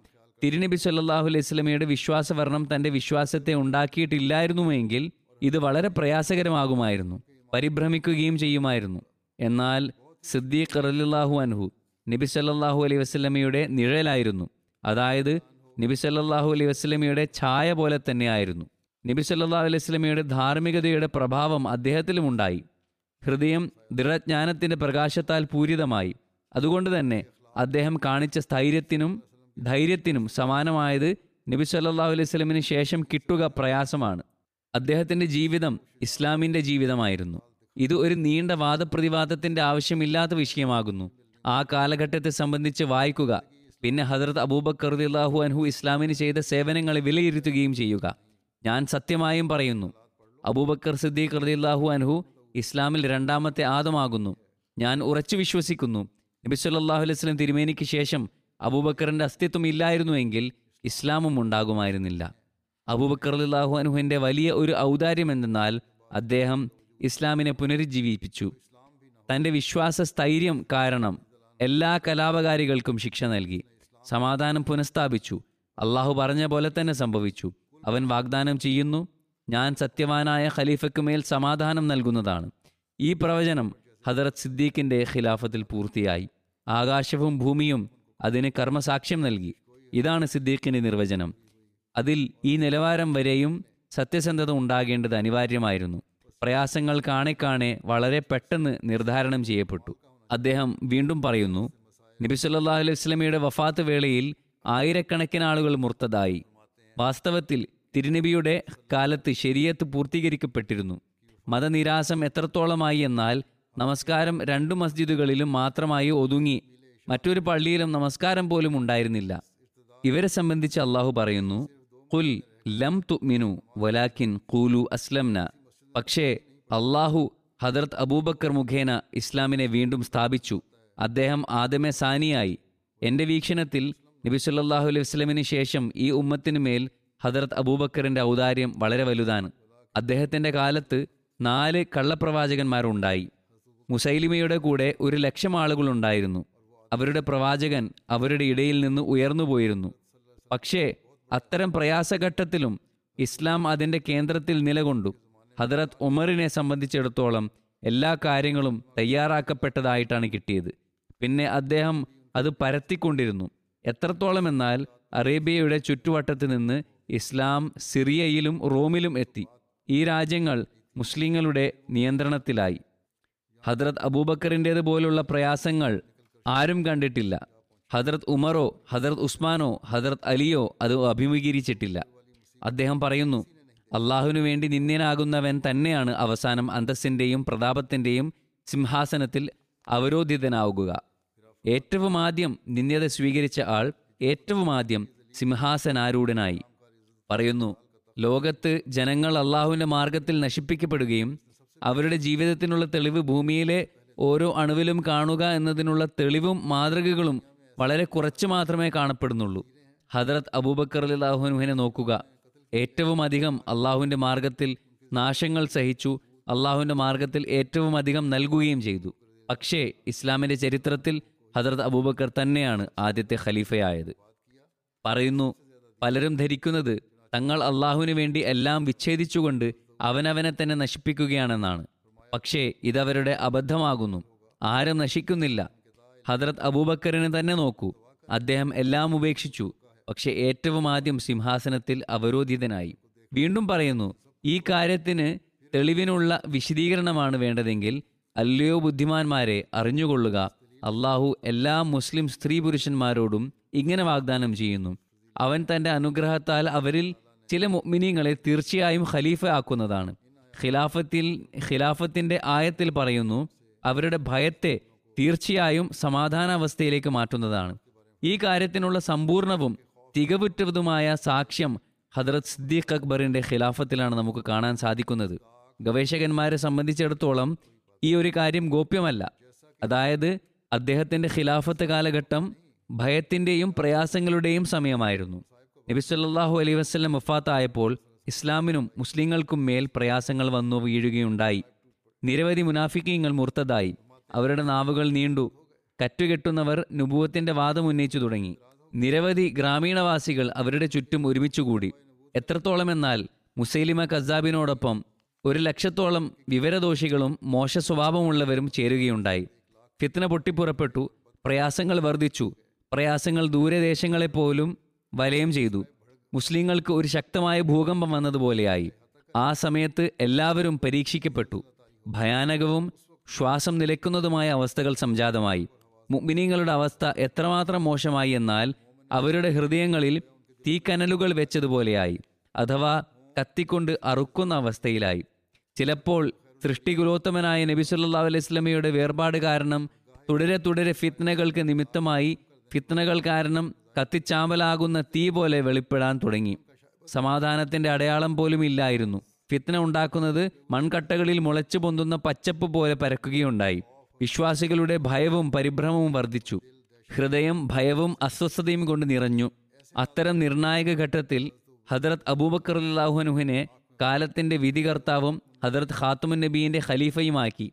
തിരുനബി സല്ലല്ലാഹു അലൈഹി സ്വലമയുടെ വിശ്വാസവർണം തന്റെ വിശ്വാസത്തെ ഉണ്ടാക്കിയിട്ടില്ലായിരുന്നുവെങ്കിൽ ഇത് വളരെ പ്രയാസകരമാകുമായിരുന്നു പരിഭ്രമിക്കുകയും ചെയ്യുമായിരുന്നു. എന്നാൽ സിദ്ദീഖ് റളിയല്ലാഹു അൻഹു നബി സല്ലാഹു അലൈഹി വസല്ലമയുടെ നിഴലായിരുന്നു. അതായത് നബി സല്ലാഹു അലൈഹി വസല്ലമയുടെ ഛായ പോലെ തന്നെയായിരുന്നു. നബി സല്ലല്ലാഹു അലൈഹി വസല്ലമയുടെ ധാർമ്മികതയുടെ പ്രഭാവം അദ്ദേഹത്തിലും ഉണ്ടായി. ഹൃദയം ദൃഢജ്ഞാനത്തിന്റെ പ്രകാശത്താൽ പൂരിതമായി. അതുകൊണ്ട് തന്നെ അദ്ദേഹം കാണിച്ച സ്ഥൈര്യത്തിനും ധൈര്യത്തിനും സമാനമായത് നബി സല്ലല്ലാഹു അലൈഹി സ്വലമിന് ശേഷം കിട്ടുക പ്രയാസമാണ്. അദ്ദേഹത്തിന്റെ ജീവിതം ഇസ്ലാമിന്റെ ജീവിതമായിരുന്നു. ഇത് ഒരു നീണ്ട വാദപ്രതിവാദത്തിന്റെ ആവശ്യമില്ലാത്ത വിഷയമാകുന്നു. ആ കാലഘട്ടത്തെ സംബന്ധിച്ച് വായിക്കുക. പിന്നെ ഹജറത് അബൂബക്കർ റളിയല്ലാഹു അൻഹു ഇസ്ലാമിന് ചെയ്ത സേവനങ്ങളെ വിലയിരുത്തുകയും ചെയ്യുക. ഞാൻ സത്യമായും പറയുന്നു. അബൂബക്കർ സിദ്ദീഖ് റളിയല്ലാഹു അൻഹു ഇസ്ലാമിൽ രണ്ടാമത്തെ ആദമാകുന്നു. ഞാൻ ഉറച്ചു വിശ്വസിക്കുന്നു. നബി സല്ലല്ലാഹു അലൈഹി വസല്ലം തിരുമേനിക്ക് ശേഷം അബൂബക്കറിന്റെ അസ്തിത്വം ഇല്ലായിരുന്നുവെങ്കിൽ ഇസ്ലാമും ഉണ്ടാകുമായിരുന്നില്ല. അബൂബക്കർ അള്ളാഹു അനുഹുവിന്റെ വലിയ ഒരു ഔദാര്യം എന്തെന്നാൽ അദ്ദേഹം ഇസ്ലാമിനെ പുനരുജ്ജീവിപ്പിച്ചു. തന്റെ വിശ്വാസ സ്ഥൈര്യം കാരണം എല്ലാ കലാപകാരികൾക്കും ശിക്ഷ നൽകി. സമാധാനം പുനഃസ്ഥാപിച്ചു. അള്ളാഹു പറഞ്ഞ പോലെ തന്നെ സംഭവിച്ചു. അവൻ വാഗ്ദാനം ചെയ്യുന്നു ഞാൻ സത്യവാനായ ഖലീഫയ്ക്ക് മേൽ സമാധാനം നൽകുന്നതാണ്. ഈ പ്രവചനം ഹദറത്ത് സിദ്ദീഖിന്റെ ഖിലാഫത്തിൽ പൂർത്തിയായി. ആകാശവും ഭൂമിയും അതിന് കർമ്മസാക്ഷ്യം നൽകി. ഇതാണ് സിദ്ദീഖിന്റെ നിർവചനം. അതിൽ ഈ നിലവാരം വരെയും സത്യസന്ധത ഉണ്ടാകേണ്ടത് അനിവാര്യമായിരുന്നു. പ്രയാസങ്ങൾ കാണെ കാണെ വളരെ പെട്ടെന്ന് നിർദ്ധാരണം ചെയ്യപ്പെട്ടു. അദ്ദേഹം വീണ്ടും പറയുന്നു നബി സല്ലല്ലാഹു അലൈഹി വസല്ലമയുടെ വഫാത്ത് വേളയിൽ ആയിരക്കണക്കിന് ആളുകൾ മുർത്തതായി. വാസ്തവത്തിൽ തിരുനബിയുടെ കാലത്ത് ശരീഅത്ത് പൂർത്തീകരിക്കപ്പെട്ടിരുന്നു. മതനിരാസം എത്രത്തോളമായി എന്നാൽ നമസ്കാരം രണ്ടു മസ്ജിദുകളിലും മാത്രമായി ഒതുങ്ങി മറ്റൊരു പള്ളിയിലും നമസ്കാരം പോലും ഉണ്ടായിരുന്നില്ല. ഇവരെ സംബന്ധിച്ച് അള്ളാഹു പറയുന്നു കുൽ ലം തുമിനു വലാക്കിൻ കൂലു അസ്ലംന. പക്ഷേ അള്ളാഹു ഹദർത്ത് അബൂബക്കർ മുഖേന ഇസ്ലാമിനെ വീണ്ടും സ്ഥാപിച്ചു. അദ്ദേഹം ആദമെ സാനിയായി. എന്റെ വീക്ഷണത്തിൽ നബി സല്ലല്ലാഹു അലൈഹി വസ്ലമിന് ശേഷം ഈ ഉമ്മത്തിനു മേൽ ഹദർത്ത് അബൂബക്കറിന്റെ ഔദാര്യം വളരെ വലുതാണ്. അദ്ദേഹത്തിന്റെ കാലത്ത് നാല് കള്ളപ്രവാചകന്മാരുണ്ടായി. മുസൈലിമയുടെ കൂടെ ഒരു ലക്ഷം ആളുകളുണ്ടായിരുന്നു. അവരുടെ പ്രവാചകൻ അവരുടെ ഇടയിൽ നിന്ന് ഉയർന്നു പോയിരുന്നു. പക്ഷേ അത്തരം പ്രയാസഘട്ടത്തിലും ഇസ്ലാം അതിന്റെ കേന്ദ്രത്തിൽ നിലകൊണ്ടു. ഹദറത്ത് ഉമറിനെ സംബന്ധിച്ചിടത്തോളം എല്ലാ കാര്യങ്ങളും തയ്യാറാക്കപ്പെട്ടതായിട്ടാണ് കിട്ടിയത്. പിന്നെ അദ്ദേഹം അത് പരത്തിക്കൊണ്ടിരുന്നു. എത്രത്തോളം എന്നാൽ അറേബ്യയുടെ ചുറ്റുവട്ടത്ത് നിന്ന് ഇസ്ലാം സിറിയയിലും റോമിലും എത്തി. ഈ രാജ്യങ്ങൾ മുസ്ലിങ്ങളുടെ നിയന്ത്രണത്തിലായി. ഹദ്രത് അബൂബക്കറിന്റേത് പോലുള്ള പ്രയാസങ്ങൾ ആരും കണ്ടിട്ടില്ല. ഹദ്രത് ഉമറോ ഹദ്രത് ഉസ്മാനോ ഹദ്രത് അലിയോ അത് അഭിമുഖീകരിച്ചിട്ടില്ല. അദ്ദേഹം പറയുന്നു അള്ളാഹുവിനു വേണ്ടി നിന്ദ്യനാകുന്നവൻ തന്നെയാണ് അവസാനം അന്തസ്സിന്റെയും പ്രതാപത്തിന്റെയും സിംഹാസനത്തിൽ അവരോധിതനാവുക. ഏറ്റവും ആദ്യം നിന്ദ്യത സ്വീകരിച്ച ആൾ ഏറ്റവും ആദ്യം സിംഹാസനാരൂഢനായി. പറയുന്നു ലോകത്ത് ജനങ്ങൾ അള്ളാഹുവിന്റെ മാർഗത്തിൽ നശിപ്പിക്കപ്പെടുകയും അവരുടെ ജീവിതത്തിനുള്ള തെളിവ് ഭൂമിയിലെ ഓരോ അണുവിലും കാണുക എന്നതിനുള്ള തെളിവും മാതൃകകളും വളരെ കുറച്ച് മാത്രമേ കാണപ്പെടുന്നുള്ളൂ. ഹദ്രത് അബൂബക്കർ അള്ളാഹുനുഹിനെ നോക്കുക. ഏറ്റവും അധികം അള്ളാഹുവിന്റെ മാർഗത്തിൽ നാശങ്ങൾ സഹിച്ചു അള്ളാഹുവിന്റെ മാർഗത്തിൽ ഏറ്റവും അധികം നൽകുകയും ചെയ്തു. പക്ഷേ ഇസ്ലാമിന്റെ ചരിത്രത്തിൽ ഹദ്രത് അബൂബക്കർ തന്നെയാണ് ആദ്യത്തെ ഖലീഫയായത്. പറയുന്നു പലരും ധരിക്കുന്നത് തങ്ങൾ അള്ളാഹുവിന് വേണ്ടി എല്ലാം വിച്ഛേദിച്ചുകൊണ്ട് അവനവനെ തന്നെ നശിപ്പിക്കുകയാണെന്നാണ്. പക്ഷേ ഇതവരുടെ അബദ്ധമാകുന്നു. ആരും നശിക്കുന്നില്ല. ഹദ്രത് അബൂബക്കറിനെ തന്നെ നോക്കൂ. അദ്ദേഹം എല്ലാം ഉപേക്ഷിച്ചു. പക്ഷെ ഏറ്റവും ആദ്യം സിംഹാസനത്തിൽ അവരോധിതനായി. വീണ്ടും പറയുന്നു ഈ കാര്യത്തിന് തെളിവിനുള്ള വിശദീകരണമാണ് വേണ്ടതെങ്കിൽ അല്ലയോ ബുദ്ധിമാന്മാരെ അറിഞ്ഞുകൊള്ളുക. അള്ളാഹു എല്ലാ മുസ്ലിം സ്ത്രീ പുരുഷന്മാരോടും ഇങ്ങനെ വാഗ്ദാനം ചെയ്യുന്നു. അവൻ തന്റെ അനുഗ്രഹത്താൽ അവരിൽ ചില മുഅ്മിനീങ്ങളെ തീർച്ചയായും ഖലീഫ ആക്കുന്നതാണ്. ഖിലാഫത്തിൽ ഖിലാഫത്തിന്റെ ആയത്തിൽ പറയുന്നു അവരുടെ ഭയത്തെ തീർച്ചയായും സമാധാനാവസ്ഥയിലേക്ക് മാറ്റുന്നതാണ്. ഈ കാര്യത്തിനുള്ള സമ്പൂർണവും തികവുറ്റതുമായ സാക്ഷ്യം ഹദ്രത് സിദ്ദീഖ് അക്ബറിന്റെ ഖിലാഫത്തിലാണ് നമുക്ക് കാണാൻ സാധിക്കുന്നത്. ഗവേഷകന്മാരെ സംബന്ധിച്ചിടത്തോളം ഈ ഒരു കാര്യം ഗോപ്യമല്ല. അതായത് അദ്ദേഹത്തിന്റെ ഖിലാഫത്ത് കാലഘട്ടം ഭയത്തിന്റെയും പ്രയാസങ്ങളുടെയും സമയമായിരുന്നു. നബി സല്ലല്ലാഹു അലൈഹി വസല്ലം വഫാത്തായപ്പോൾ ഇസ്ലാമിനും മുസ്ലിങ്ങൾക്കും മേൽ പ്രയാസങ്ങൾ വന്നു വീഴുകയുണ്ടായി. നിരവധി മുനാഫിക്കീങ്ങൾ മുർത്തതായി. അവരുടെ നാവുകൾ നീണ്ടു. കറ്റുകെട്ടുന്നവർ നുപൂവത്തിന്റെ വാദം ഉന്നയിച്ചു തുടങ്ങി. നിരവധി ഗ്രാമീണവാസികൾ അവരുടെ ചുറ്റും ഒരുമിച്ചുകൂടി എത്രത്തോളം എന്നാൽ മുസൈലിമ കസാബിനോടൊപ്പം ഒരു ലക്ഷത്തോളം വിവരദോഷികളും മോശ സ്വഭാവമുള്ളവരും ചേരുകയുണ്ടായി. ഫിത്ന പൊട്ടിപ്പുറപ്പെട്ടു. പ്രയാസങ്ങൾ വർദ്ധിച്ചു. പ്രയാസങ്ങൾ ദൂരദേശങ്ങളെപ്പോലും വലയം ചെയ്തു. മുസ്ലിങ്ങൾക്ക് ഒരു ശക്തമായ ഭൂകമ്പം വന്നതുപോലെയായി. ആ സമയത്ത് എല്ലാവരും പരീക്ഷിക്കപ്പെട്ടു. ഭയാനകവും ശ്വാസം നിലയ്ക്കുന്നതുമായ അവസ്ഥകൾ സംജാതമായി. മുഗ്മിനീങ്ങളുടെ അവസ്ഥ എത്രമാത്രം മോശമായി എന്നാൽ അവരുടെ ഹൃദയങ്ങളിൽ തീക്കനലുകൾ വെച്ചതുപോലെയായി. അഥവാ കത്തിക്കൊണ്ട് അറുക്കുന്ന അവസ്ഥയിലായി. ചിലപ്പോൾ സൃഷ്ടികുലോത്തമനായ നബി സല്ലല്ലാഹു അലൈഹി വസല്ലമയുടെ വേർപാട് കാരണം തുടരെ തുടരെ ഫിത്നകൾക്ക് നിമിത്തമായി ഫിത്നകൾ കാരണം കത്തിച്ചാമ്പലാകുന്ന തീ പോലെ വെളിപ്പെടാൻ തുടങ്ങി. സമാധാനത്തിന്റെ അടയാളം പോലും ഇല്ലായിരുന്നു. ഫിത്ന ഉണ്ടാക്കുന്നത് മൺകട്ടകളിൽ മുളച്ചു പൊന്തുന്ന പച്ചപ്പ് പോലെ പരക്കുകയുണ്ടായി. വിശ്വാസികളുടെ ഭയവും പരിഭ്രമവും വർദ്ധിച്ചു. ഹൃദയം ഭയവും അസ്വസ്ഥതയും കൊണ്ട് നിറഞ്ഞു. അത്തരം നിർണായക ഘട്ടത്തിൽ ഹദ്രത് അബൂബക്കർ കാലത്തിന്റെ വിധികർത്താവും ഹദ്രത് ഖാത്തുമുൻ നബീന്റെ ഖലീഫയുമാക്കി.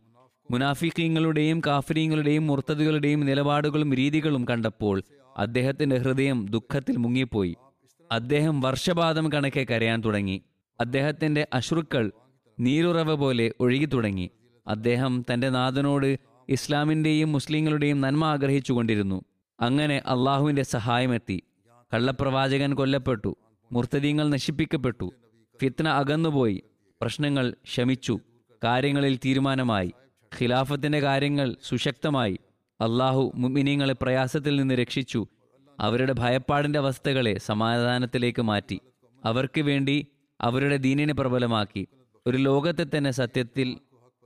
മുനാഫിക്കീങ്ങളുടെയും കാഫരീങ്ങളുടെയും മുർത്തതുകളുടെയും നിലപാടുകളും രീതികളും കണ്ടപ്പോൾ അദ്ദേഹത്തിന്റെ ഹൃദയം ദുഃഖത്തിൽ മുങ്ങിപ്പോയി. അദ്ദേഹം വർഷപാതം കണക്കെ കരയാൻ തുടങ്ങി. അദ്ദേഹത്തിന്റെ അശ്രുക്കൾ നീരുറവ പോലെ ഒഴുകി തുടങ്ങി. അദ്ദേഹം തന്റെ നാഥനോട് ഇസ്ലാമിന്റെയും മുസ്ലിങ്ങളുടെയും നന്മ ആഗ്രഹിച്ചുകൊണ്ടിരുന്നു. അങ്ങനെ അള്ളാഹുവിന്റെ സഹായമെത്തി. കള്ളപ്രവാചകൻ കൊല്ലപ്പെട്ടു. മുർത്തദീങ്ങൾ നശിപ്പിക്കപ്പെട്ടു. ഫിത്ന അകന്നുപോയി. പ്രശ്നങ്ങൾ ശമിച്ചു. കാര്യങ്ങളിൽ തീരുമാനമായി. ഖിലാഫത്തിന്റെ കാര്യങ്ങൾ സുശക്തമായി. അള്ളാഹു മുമിനീങ്ങളെ പ്രയാസത്തിൽ നിന്ന് രക്ഷിച്ചു. അവരുടെ ഭയപ്പാടിന്റെ അവസ്ഥകളെ സമാധാനത്തിലേക്ക് മാറ്റി. അവർക്ക് വേണ്ടി അവരുടെ ദീനിനെ പ്രബലമാക്കി. ഒരു ലോകത്തെ തന്നെ സത്യത്തിൽ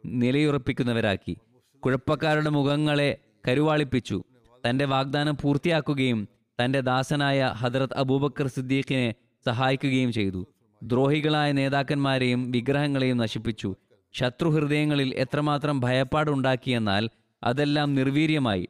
നിലയുറപ്പിക്കുന്നവരാക്കി. കുഴപ്പക്കാരുടെ മുഖങ്ങളെ കരുവാളിപ്പിച്ചു. തന്റെ വാഗ്ദാനം പൂർത്തിയാക്കുകയും തന്റെ ദാസനായ ഹദ്രത് അബൂബക്കർ സിദ്ദീഖിനെ സഹായിക്കുകയും ചെയ്തു. ദ്രോഹികളായ നേതാക്കന്മാരെയും വിഗ്രഹങ്ങളെയും നശിപ്പിച്ചു. ശത്രുഹൃദയങ്ങളിൽ എത്രമാത്രം ഭയപ്പാടുണ്ടാക്കിയെന്നാൽ അതെല്ലാം നിർവീര്യമായി.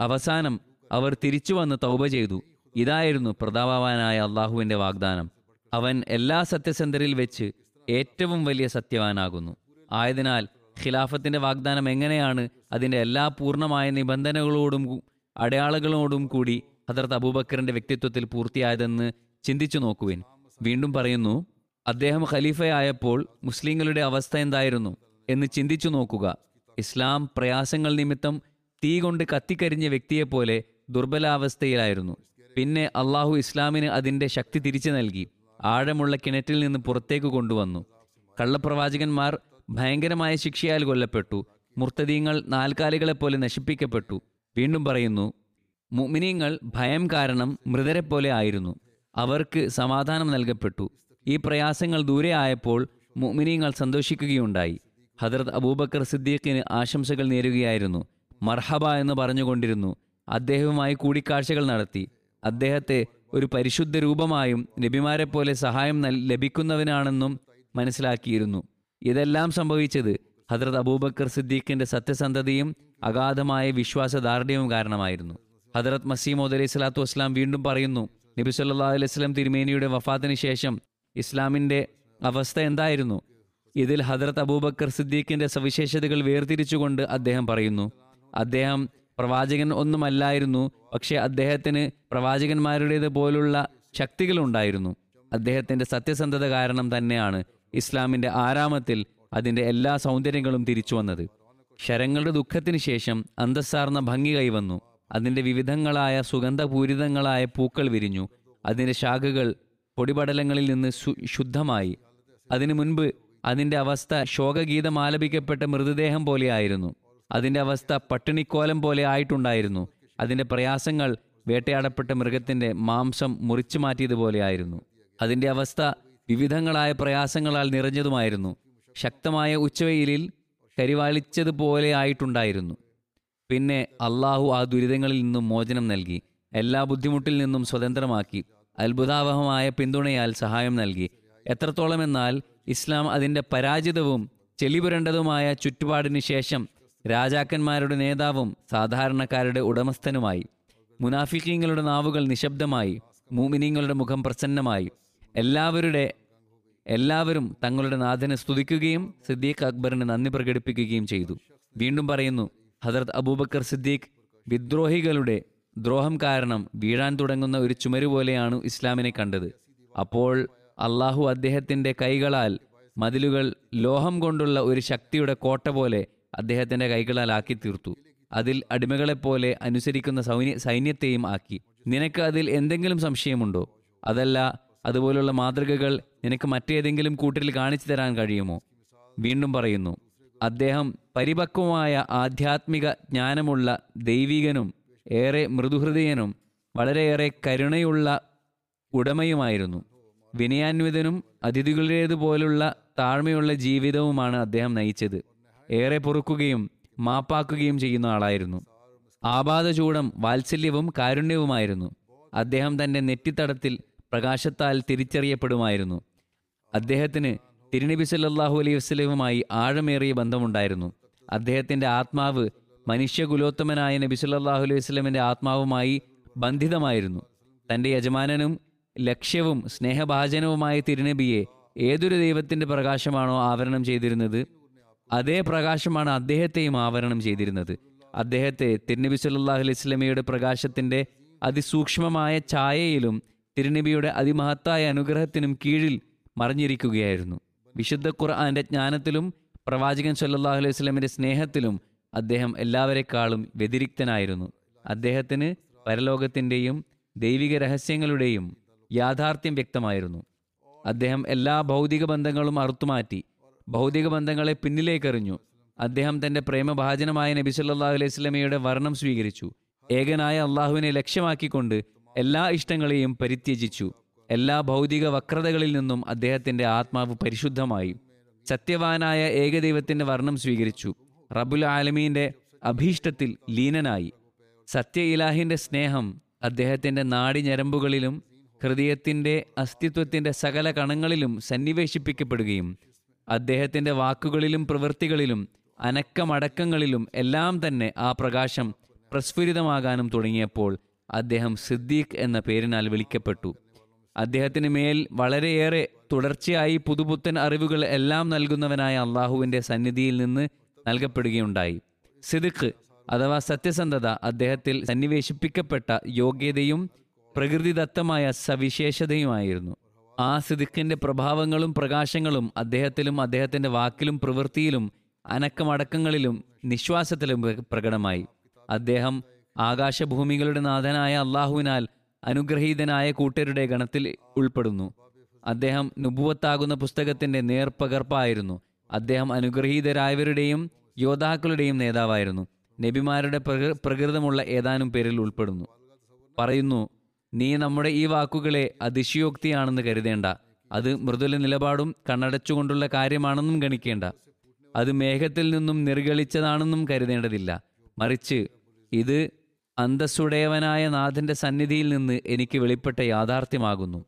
അവസാനം അവർ തിരിച്ചു വന്ന് തൗബ ചെയ്തു. ഇതായിരുന്നു പ്രതാപവാനായ അള്ളാഹുവിന്റെ വാഗ്ദാനം. അവൻ എല്ലാ സത്യസന്ധരിൽ വെച്ച് ഏറ്റവും വലിയ സത്യവാനാകുന്നു. ആയതിനാൽ ഖിലാഫത്തിന്റെ വാഗ്ദാനം എങ്ങനെയാണ് അതിന്റെ എല്ലാ പൂർണമായ നിബന്ധനകളോടും അടയാളങ്ങളോടും കൂടി ഹദർത്ത് അബൂബക്കറിന്റെ വ്യക്തിത്വത്തിൽ പൂർത്തിയായതെന്ന് ചിന്തിച്ചു നോക്കുവിൻ. വീണ്ടും പറയുന്നു അദ്ദേഹം ഖലീഫയായപ്പോൾ മുസ്ലിങ്ങളുടെ അവസ്ഥ എന്തായിരുന്നു? എന്ന് ചിന്തിച്ചു നോക്കുക. ഇസ്ലാം പ്രയാസങ്ങൾ നിമിത്തം തീ കൊണ്ട് കത്തിക്കരിഞ്ഞ വ്യക്തിയെപ്പോലെ ദുർബലാവസ്ഥയിലായിരുന്നു. പിന്നെ അള്ളാഹു ഇസ്ലാമിന് അതിന്റെ ശക്തി തിരിച്ചു നൽകി. ആഴമുള്ള കിണറ്റിൽ നിന്ന് പുറത്തേക്ക് കൊണ്ടുവന്നു. കള്ളപ്രവാചകന്മാർ ഭയങ്കരമായ ശിക്ഷയാൽ കൊല്ലപ്പെട്ടു. മുർത്തദീങ്ങൾ നാൽക്കാലികളെപ്പോലെ നശിപ്പിക്കപ്പെട്ടു. വീണ്ടും പറയുന്നു മുഅ്മിനീങ്ങൾ ഭയം കാരണം മൃതരെപ്പോലെ ആയിരുന്നു. അവർക്ക് സമാധാനം നൽകപ്പെട്ടു. ഈ പ്രയാസങ്ങൾ ദൂരെ ആയപ്പോൾ മുഅ്മിനീങ്ങൾ സന്തോഷിക്കുകയുണ്ടായി. ഹദരത് അബൂബക്കർ സിദ്ദീഖിന് ആശംസകൾ നേരുകയായിരുന്നു. മർഹബ എന്ന് പറഞ്ഞുകൊണ്ടിരുന്നു. അദ്ദേഹവുമായി കൂടിക്കാഴ്ചകൾ നടത്തി. അദ്ദേഹത്തെ ഒരു പരിശുദ്ധ രൂപമായും നബിമാരെ പോലെ സഹായം ലഭിക്കുന്നവനാണെന്നും മനസ്സിലാക്കിയിരുന്നു. ഇതെല്ലാം സംഭവിച്ചത് ഹദ്രത് അബൂബക്കർ സിദ്ദീഖിന്റെ സത്യസന്ധതയും അഗാധമായ വിശ്വാസദാർഢ്യവും കാരണമായിരുന്നു. ഹദ്രത് മസീമോദ് അലൈഹി സ്വലാത്തു വസ്ലാം വീണ്ടും പറയുന്നു നബി സല്ലാ അലൈഹി സ്വലം തിരുമേനിയുടെ വഫാത്തിന് ശേഷം ഇസ്ലാമിന്റെ അവസ്ഥ എന്തായിരുന്നു? ഇതിൽ ഹദ്രത്ത് അബൂബക്കർ സിദ്ദീഖിന്റെ സവിശേഷതകൾ വേർതിരിച്ചുകൊണ്ട് അദ്ദേഹം പറയുന്നു അദ്ദേഹം പ്രവാചകൻ ഒന്നുമല്ലായിരുന്നു പക്ഷേ അദ്ദേഹത്തിന് പ്രവാചകന്മാരുടേത് പോലുള്ള ശക്തികളുണ്ടായിരുന്നു. അദ്ദേഹത്തിന്റെ സത്യസന്ധത കാരണം തന്നെയാണ് ഇസ്ലാമിന്റെ ആരാമത്തിൽ അതിന്റെ എല്ലാ സൗന്ദര്യങ്ങളും തിരിച്ചു വന്നത്. ശരങ്ങളുടെ ദുഃഖത്തിന് ശേഷം അന്തസ്സാർന്ന ഭംഗി കൈവന്നു. അതിന്റെ വിവിധങ്ങളായ സുഗന്ധപൂരിതങ്ങളായ പൂക്കൾ വിരിഞ്ഞു. അതിന്റെ ശാഖകൾ പൊടിപടലങ്ങളിൽ നിന്ന് ശുദ്ധമായി. അതിനു മുൻപ് അതിന്റെ അവസ്ഥ ശോകഗീതം ആലപിക്കപ്പെട്ട മൃതദേഹം പോലെയായിരുന്നു. അതിന്റെ അവസ്ഥ പട്ടിണിക്കോലം പോലെ ആയിട്ടുണ്ടായിരുന്നു. അതിന്റെ പ്രയാസങ്ങൾ വേട്ടയാടപ്പെട്ട മൃഗത്തിന്റെ മാംസം മുറിച്ചു മാറ്റിയതുപോലെയായിരുന്നു അതിന്റെ അവസ്ഥ വിവിധങ്ങളായ പ്രയാസങ്ങളാൽ നിറഞ്ഞതുമായിരുന്നു. ശക്തമായ ഉച്ചവെയിലിൽ കരിവാളിച്ചതുപോലെ ആയിട്ടുണ്ടായിരുന്നു. പിന്നെ അള്ളാഹു ആ ദുരിതങ്ങളിൽ നിന്നും മോചനം നൽകി. എല്ലാ ബുദ്ധിമുട്ടിൽ നിന്നും സ്വതന്ത്രമാക്കി. അത്ഭുതാവഹമായ പിന്തുണയാൽ സഹായം നൽകി. എത്രത്തോളം എന്നാൽ ഇസ്ലാം അതിന്റെ പരാജിതവും ചെളിപുരണ്ടതുമായ ചുറ്റുപാടിന് ശേഷം രാജാക്കന്മാരുടെ നേതാവും സാധാരണക്കാരുടെ ഉടമസ്ഥനുമായി. മുനാഫിക്കീങ്ങളുടെ നാവുകൾ നിശബ്ദമായി മൂമിനീങ്ങളുടെ മുഖം പ്രസന്നമായി. എല്ലാവരുടെ എല്ലാവരും തങ്ങളുടെ നാഥനെ സ്തുതിക്കുകയും സിദ്ദീഖ് അക്ബറിന് നന്ദി പ്രകടിപ്പിക്കുകയും ചെയ്തു. വീണ്ടും പറയുന്നു ഹജറത് അബൂബക്കർ സിദ്ദീഖ് വിദ്രോഹികളുടെ ദ്രോഹം കാരണം വീഴാൻ തുടങ്ങുന്ന ഒരു ചുമരു പോലെയാണ് ഇസ്ലാമിനെ കണ്ടത്. അപ്പോൾ അള്ളാഹു അദ്ദേഹത്തിന്റെ കൈകളാൽ മതിലുകൾ ലോഹം കൊണ്ടുള്ള ഒരു ശക്തിയുടെ കോട്ട പോലെ അദ്ദേഹത്തിന്റെ കൈകളാൽ ആക്കി തീർത്തു. അതിൽ അടിമകളെപ്പോലെ അനുസരിക്കുന്ന സൈന്യ സൈന്യത്തെയും ആക്കി. നിനക്ക് അതിൽ എന്തെങ്കിലും സംശയമുണ്ടോ? അതല്ല അതുപോലുള്ള മാതൃകകൾ നിനക്ക് മറ്റേതെങ്കിലും കൂട്ടിൽ കാണിച്ചു തരാൻ കഴിയുമോ? വീണ്ടും പറയുന്നു അദ്ദേഹം പരിപക്വമായ ആധ്യാത്മിക ജ്ഞാനമുള്ള ദൈവികനും ഏറെ മൃദുഹൃദയനും വളരെയേറെ കരുണയുള്ള ഉടമയുമായിരുന്നു. വിനയാന്വിതനും അതിഥികളുടേതുപോലുള്ള താഴ്മയുള്ള ജീവിതവുമാണ് അദ്ദേഹം നയിച്ചത്. ഏറെ പൊറുക്കുകയും മാപ്പാക്കുകയും ചെയ്യുന്ന ആളായിരുന്നു. ആപാദചൂടം വാത്സല്യവും കാരുണ്യവുമായിരുന്നു. അദ്ദേഹം തന്റെ നെറ്റിത്തടത്തിൽ പ്രകാശത്താൽ തിരിച്ചറിയപ്പെടുമായിരുന്നു. അദ്ദേഹത്തിന് തിരുനബി സല്ലാഹു അലൈഹി വസ്ലവുമായി ആഴമേറിയ ബന്ധമുണ്ടായിരുന്നു. അദ്ദേഹത്തിന്റെ ആത്മാവ് മനുഷ്യകുലോത്തമനായ നബി സല്ലല്ലാഹു അലൈഹി വസല്ലമയുടെ ആത്മാവുമായി ബന്ധിതമായിരുന്നു. തന്റെ യജമാനനും ലക്ഷ്യവും സ്നേഹഭാചനവുമായ തിരുനബിയെ ഏതൊരു ദൈവത്തിന്റെ പ്രകാശമാണോ ആവരണം ചെയ്തിരുന്നത് അതേ പ്രകാശമാണ് അദ്ദേഹത്തെയും ആവരണം ചെയ്തിരുന്നത്. അദ്ദേഹത്തെ തിരുനബി സല്ലല്ലാഹു അലൈഹി സ്വലമിയുടെ പ്രകാശത്തിന്റെ അതിസൂക്ഷ്മമായ ഛായയിലും തിരുനബിയുടെ അതിമഹത്തായ അനുഗ്രഹത്തിനും കീഴിൽ മറിഞ്ഞിരിക്കുകയായിരുന്നു. വിശുദ്ധ ഖുർആന്റെ ജ്ഞാനത്തിലും പ്രവാചകൻ സല്ലാഹു അലൈഹി വസല്ലമയുടെ സ്നേഹത്തിലും അദ്ദേഹം എല്ലാവരെക്കാളും വ്യതിരിക്തനായിരുന്നു. അദ്ദേഹത്തിന് പരലോകത്തിന്റെയും ദൈവിക രഹസ്യങ്ങളുടെയും യാഥാർത്ഥ്യം വ്യക്തമായിരുന്നു. അദ്ദേഹം എല്ലാ ഭൗതിക ബന്ധങ്ങളും അറുത്തുമാറ്റി ഭൗതിക ബന്ധങ്ങളെ പിന്നിലേക്കെറിഞ്ഞു. അദ്ദേഹം തന്റെ പ്രേമഭാജനമായ നബി സല്ലാഹു അലൈഹി സ്വലമയുടെ വർണം സ്വീകരിച്ചു. ഏകനായ അള്ളാഹുവിനെ ലക്ഷ്യമാക്കിക്കൊണ്ട് എല്ലാ ഇഷ്ടങ്ങളെയും പരിത്യജിച്ചു. എല്ലാ ഭൗതിക വക്രതകളിൽ നിന്നും അദ്ദേഹത്തിന്റെ ആത്മാവ് പരിശുദ്ധമായി. സത്യവാനായ ഏകദൈവത്തിന്റെ വർണം സ്വീകരിച്ചു. റബുൽ ആലമീന്റെ അഭീഷ്ടത്തിൽ ലീനനായി. സത്യ ഇലാഹിന്റെ സ്നേഹം അദ്ദേഹത്തിന്റെ നാടിഞരമ്പുകളിലും ഹൃദയത്തിന്റെ അസ്തിത്വത്തിന്റെ സകല കണങ്ങളിലും സന്നിവേശിപ്പിക്കപ്പെടുകയും അദ്ദേഹത്തിന്റെ വാക്കുകളിലും പ്രവൃത്തികളിലും അനക്കമടക്കങ്ങളിലും എല്ലാം തന്നെ ആ പ്രകാശം പ്രസ്ഫുരിതമാകാനും തുടങ്ങിയപ്പോൾ അദ്ദേഹം സിദ്ദീഖ് എന്ന പേരിനാൽ വിളിക്കപ്പെട്ടു. അദ്ദേഹത്തിന് മേൽ വളരെയേറെ തുടർച്ചയായി പുതുപുത്തൻ അറിവുകൾ എല്ലാം നൽകുന്നവനായ അള്ളാഹുവിന്റെ സന്നിധിയിൽ നിന്ന് നൽകപ്പെടുകയുണ്ടായി. സിദിഖ് അഥവാ സത്യസന്ധത അദ്ദേഹത്തിൽ സന്നിവേശിപ്പിക്കപ്പെട്ട യോഗ്യതയും പ്രകൃതിദത്തമായ സവിശേഷതയുമായിരുന്നു. ആ സിദിഖിന്റെ പ്രഭാവങ്ങളും പ്രകാശങ്ങളും അദ്ദേഹത്തിലും അദ്ദേഹത്തിന്റെ വാക്കിലും പ്രവൃത്തിയിലും അനക്കമടക്കങ്ങളിലും നിശ്വാസത്തിലും പ്രകടമായി. അദ്ദേഹം ആകാശഭൂമികളുടെ നാഥനായ അള്ളാഹുവിനാൽ അനുഗ്രഹീതനായ കൂട്ടരുടെ ഗണത്തിൽ ഉൾപ്പെടുന്നു. അദ്ദേഹം നുബുവത്താകുന്ന പുസ്തകത്തിന്റെ നേർപ്പകർപ്പായിരുന്നു അദ്ദേഹം അനുഗ്രഹീതരായവരുടെയും യോദ്ധാക്കളുടെയും നേതാവായിരുന്നു. നബിമാരുടെ പ്രകൃ- പ്രകൃതമുള്ള ഏതാനും പേരിൽ ഉൾപ്പെടുന്നു. പറയുന്നു നീ നമ്മുടെ ഈ വാക്കുകളെ അതിശയോക്തിയാണെന്ന് കരുതേണ്ട. അത് മൃദുല നിലപാടും കണ്ണടച്ചുകൊണ്ടുള്ള കാര്യമാണെന്നും ഗണിക്കേണ്ട. അത് മേഘത്തിൽ നിന്നും നിർഗളിച്ചതാണെന്നും കരുതേണ്ടതില്ല. മറിച്ച് ഇത് അന്തസ്സുടയവനായ നാഥന്റെ സന്നിധിയിൽ നിന്ന് എനിക്ക് വെളിപ്പെട്ട യാഥാർത്ഥ്യമാകുന്നു.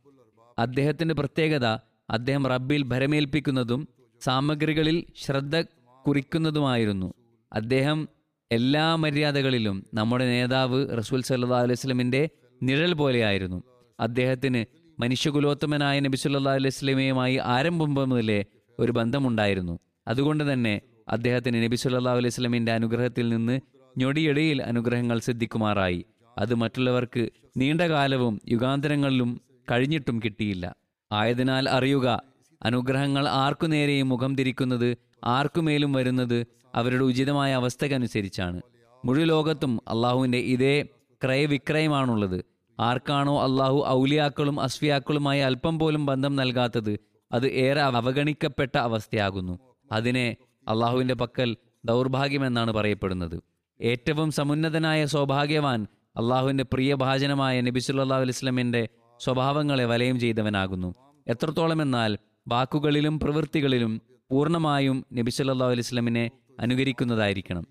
അദ്ദേഹത്തിന്റെ പ്രത്യേകത അദ്ദേഹം റബ്ബിൽ ഭരമേൽപ്പിക്കുന്നതും സാമഗ്രികളിൽ ശ്രദ്ധ കുറിക്കുന്നതുമായിരുന്നു. അദ്ദേഹം എല്ലാ മര്യാദകളിലും നമ്മുടെ നേതാവ് റസൂൽ സല്ലാ അലൈഹി സ്വലമിന്റെ നിഴൽ പോലെയായിരുന്നു. അദ്ദേഹത്തിന് മനുഷ്യകുലോത്തമനായ നബിസുല്ലാ അലൈസ്ലമയുമായി ആരംഭം മുതലേ ഒരു ബന്ധമുണ്ടായിരുന്നു. അതുകൊണ്ട് തന്നെ അദ്ദേഹത്തിന് നബി അലൈഹി സ്വലമിന്റെ അനുഗ്രഹത്തിൽ നിന്ന് ഞൊടിയിടയിൽ അനുഗ്രഹങ്ങൾ സിദ്ധിക്കുമാറായി. അത് മറ്റുള്ളവർക്ക് നീണ്ടകാലവും യുഗാന്തരങ്ങളിലും കഴിഞ്ഞിട്ടും കിട്ടിയില്ല. ആയതിനാൽ അറിയുക അനുഗ്രഹങ്ങൾ ആർക്കു നേരെയും മുഖം തിരിക്കുന്നത് ആർക്കുമേലും വരുന്നത് അവരുടെ ഉചിതമായ അവസ്ഥക്കനുസരിച്ചാണ് മുഴു ലോകത്തും അള്ളാഹുവിന്റെ ഇതേ ക്രയവിക്രയമാണുള്ളത്. ആർക്കാണോ അള്ളാഹു ഔലിയാക്കളും അസ്ഫിയാക്കളുമായി അല്പം പോലും ബന്ധം നൽകാത്തത് അത് ഏറെ അവഗണിക്കപ്പെട്ട അവസ്ഥയാകുന്നു. അതിനെ അള്ളാഹുവിന്റെ പക്കൽ ദൗർഭാഗ്യമെന്നാണ് പറയപ്പെടുന്നത്. ഏറ്റവും സമുന്നതനായ സൗഭാഗ്യവാൻ അള്ളാഹുവിന്റെ പ്രിയഭാചനമായ നബി സല്ലല്ലാഹു അലൈഹി വസല്ലമയുടെ സ്വഭാവങ്ങളെ വലയം ചെയ്തവനാകുന്നു. എത്രത്തോളം എന്നാൽ വാക്കുകളിലും പ്രവൃത്തികളിലും പൂർണമായും നബിസുല്ലാ അലിസ്ലമിനെ അനുകരിക്കുന്നതായിരിക്കണം.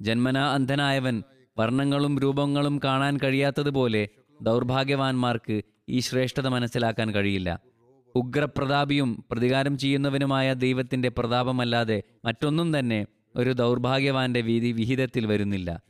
ജന്മനാ അന്ധനായവൻ വർണങ്ങളും രൂപങ്ങളും കാണാൻ കഴിയാത്തതുപോലെ ദൗർഭാഗ്യവാന്മാർക്ക് ഈ ശ്രേഷ്ഠത മനസ്സിലാക്കാൻ കഴിയില്ല. ഉഗ്രപ്രതാപിയും പ്രതികാരം ചെയ്യുന്നവനുമായ ദൈവത്തിന്റെ പ്രതാപമല്ലാതെ മറ്റൊന്നും തന്നെ ഒരു ദൗർഭാഗ്യവാന്റെ വീതി വിഹിതത്തിൽ വരുന്നില്ല.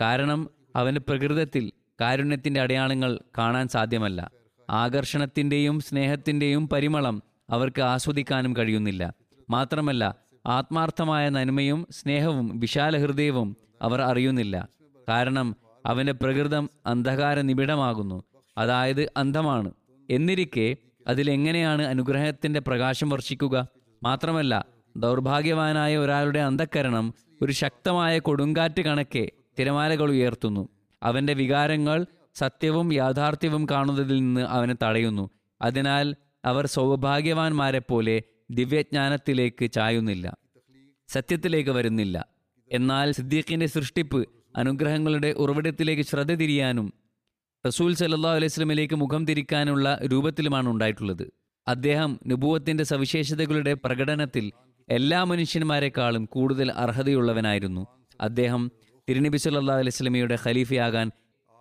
കാരണം അവന് പ്രകൃതത്തിൽ കാരുണ്യത്തിന്റെ അടയാളങ്ങൾ കാണാൻ സാധ്യമല്ല. ആകർഷണത്തിന്റെയും സ്നേഹത്തിന്റെയും പരിമളം അവർക്ക് ആസ്വദിക്കാനും കഴിയുന്നില്ല. മാത്രമല്ല ആത്മാർത്ഥമായ നന്മയും സ്നേഹവും വിശാല ഹൃദയവും അവർ അറിയുന്നില്ല. കാരണം അവന്റെ പ്രകൃതം അന്ധകാര നിബിഡമാകുന്നു അതായത് അന്ധമാണ്. എന്നിരിക്കെ അതിലെങ്ങനെയാണ് അനുഗ്രഹത്തിന്റെ പ്രകാശം വർഷിക്കുക? മാത്രമല്ല ദൗർഭാഗ്യവാനായ ഒരാളുടെ അന്ധക്കരണം ഒരു ശക്തമായ കൊടുങ്കാറ്റ് കണക്കെ തിരമാലകൾ ഉയർത്തുന്നു. അവന്റെ വികാരങ്ങൾ സത്യവും യാഥാർത്ഥ്യവും കാണുന്നതിൽ നിന്ന് അവനെ തടയുന്നു. അതിനാൽ അവർ സൗഭാഗ്യവാന്മാരെ പോലെ ദിവ്യജ്ഞാനത്തിലേക്ക് ചായുന്നില്ല സത്യത്തിലേക്ക് വരുന്നില്ല. എന്നാൽ സിദ്ദീഖിന്റെ സൃഷ്ടിപ്പ് അനുഗ്രഹങ്ങളുടെ ഉറവിടത്തിലേക്ക് ശ്രദ്ധ തിരിയാനും റസൂൽ സല്ലാ അലൈഹി സ്വലമിലേക്ക് മുഖം തിരിക്കാനുള്ള രൂപത്തിലുമാണ് ഉണ്ടായിട്ടുള്ളത്. അദ്ദേഹം നുപൂവത്തിന്റെ സവിശേഷതകളുടെ പ്രകടനത്തിൽ എല്ലാ മനുഷ്യന്മാരെക്കാളും കൂടുതൽ അർഹതയുള്ളവനായിരുന്നു. അദ്ദേഹം തിരുനബി സല്ലാ അലൈഹി സ്വലമിയുടെ ഖലീഫയാകാൻ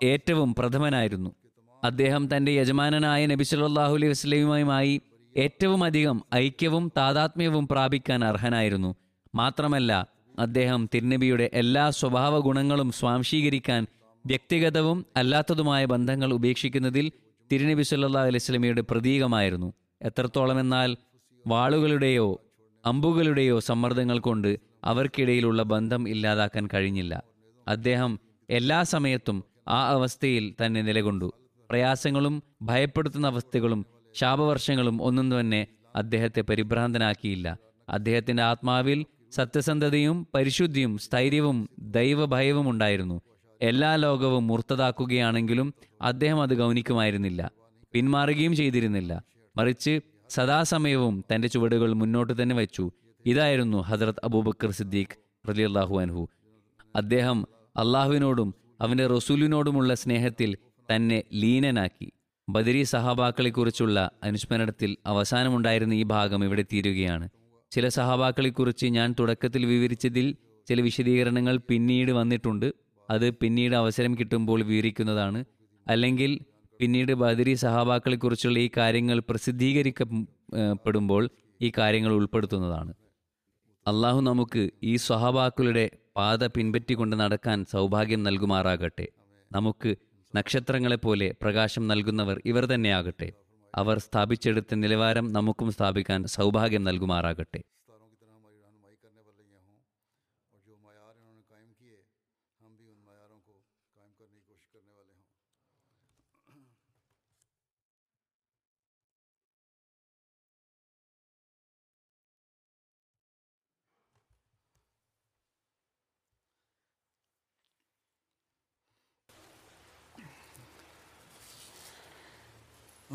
ഏറ്റവും പ്രഥമനായിരുന്നു. അദ്ദേഹം തന്റെ യജമാനനായ നബി സല്ലാഹു അലൈഹി വസല്ലമയുമായി ഏറ്റവും അധികം ഐക്യവും താതാത്മ്യവും പ്രാപിക്കാൻ അർഹനായിരുന്നു. മാത്രമല്ല അദ്ദേഹം തിരുനബിയുടെ എല്ലാ സ്വഭാവ ഗുണങ്ങളും സ്വാംശീകരിക്കാൻ വ്യക്തിഗതവും അല്ലാത്തതുമായ ബന്ധങ്ങൾ ഉപേക്ഷിക്കുന്നതിൽ തിരുനബി സല്ലാ അലൈഹി സ്വലമിയുടെ പ്രതീകമായിരുന്നു. എത്രത്തോളമെന്നാൽ വാളുകളുടെയോ അമ്പുകളുടെയോ സമ്മർദ്ദങ്ങൾ കൊണ്ട് അവർക്കിടയിലുള്ള ബന്ധം ഇല്ലാതാക്കാൻ കഴിഞ്ഞില്ല. അദ്ദേഹം എല്ലാ സമയത്തും ആ അവസ്ഥയിൽ തന്നെ നിലകൊണ്ടു. പ്രയാസങ്ങളും ഭയപ്പെടുത്തുന്ന അവസ്ഥകളും ശാപവർഷങ്ങളും ഒന്നും തന്നെ അദ്ദേഹത്തെ പരിഭ്രാന്തനാക്കിയില്ല. അദ്ദേഹത്തിന്റെ ആത്മാവിൽ സത്യസന്ധതയും പരിശുദ്ധിയും സ്ഥൈര്യവും ദൈവഭയവും ഉണ്ടായിരുന്നു. എല്ലാ ലോകവും മൂർത്തതാക്കുകയാണെങ്കിലും അദ്ദേഹം അത് ഗൗനിക്കുമായിരുന്നില്ല. പിന്മാറുകയും ചെയ്തിരുന്നില്ല. മറിച്ച് സദാസമയവും തന്റെ ചുവടുകൾ മുന്നോട്ട് തന്നെ വച്ചു. ഇതായിരുന്നു ഹസ്രത് അബൂബക്കർ സിദ്ദീഖ് റലിയല്ലാഹു അൻഹു. അദ്ദേഹം അള്ളാഹുവിനോടും അവന്റെ റസൂലിനോടുമുള്ള സ്നേഹത്തിൽ തന്നെ ലീനനാക്കി. ബദരി സഹാബാക്കളെക്കുറിച്ചുള്ള അനുസ്മരണത്തിൽ അവസാനമുണ്ടായിരുന്ന ഈ ഭാഗം ഇവിടെ തീരുകയാണ്. ചില സഹാബാക്കളെക്കുറിച്ച് ഞാൻ തുടക്കത്തിൽ വിവരിച്ചതിൽ ചില വിശദീകരണങ്ങൾ പിന്നീട് വന്നിട്ടുണ്ട്. അത് പിന്നീട് അവസരം കിട്ടുമ്പോൾ വിവരിക്കുന്നതാണ്. അല്ലെങ്കിൽ പിന്നീട് ബദരി സഹാബാക്കളെക്കുറിച്ചുള്ള ഈ കാര്യങ്ങൾ പ്രസിദ്ധീകരിക്കപ്പെടുമ്പോൾ ഈ കാര്യങ്ങൾ ഉൾപ്പെടുത്തുന്നതാണ്. അള്ളാഹു നമുക്ക് ഈ സ്വഹാബാക്കളുടെ പാത പിൻപറ്റിക്കൊണ്ട് നടക്കാൻ സൗഭാഗ്യം നൽകുമാറാകട്ടെ. നമുക്ക് നക്ഷത്രങ്ങളെപ്പോലെ പ്രകാശം നൽകുന്നവർ ഇവർ തന്നെയാകട്ടെ. അവർ സ്ഥാപിച്ചെടുത്ത നിലവാരം നമുക്കും സ്ഥാപിക്കാൻ സൗഭാഗ്യം നൽകുമാറാകട്ടെ.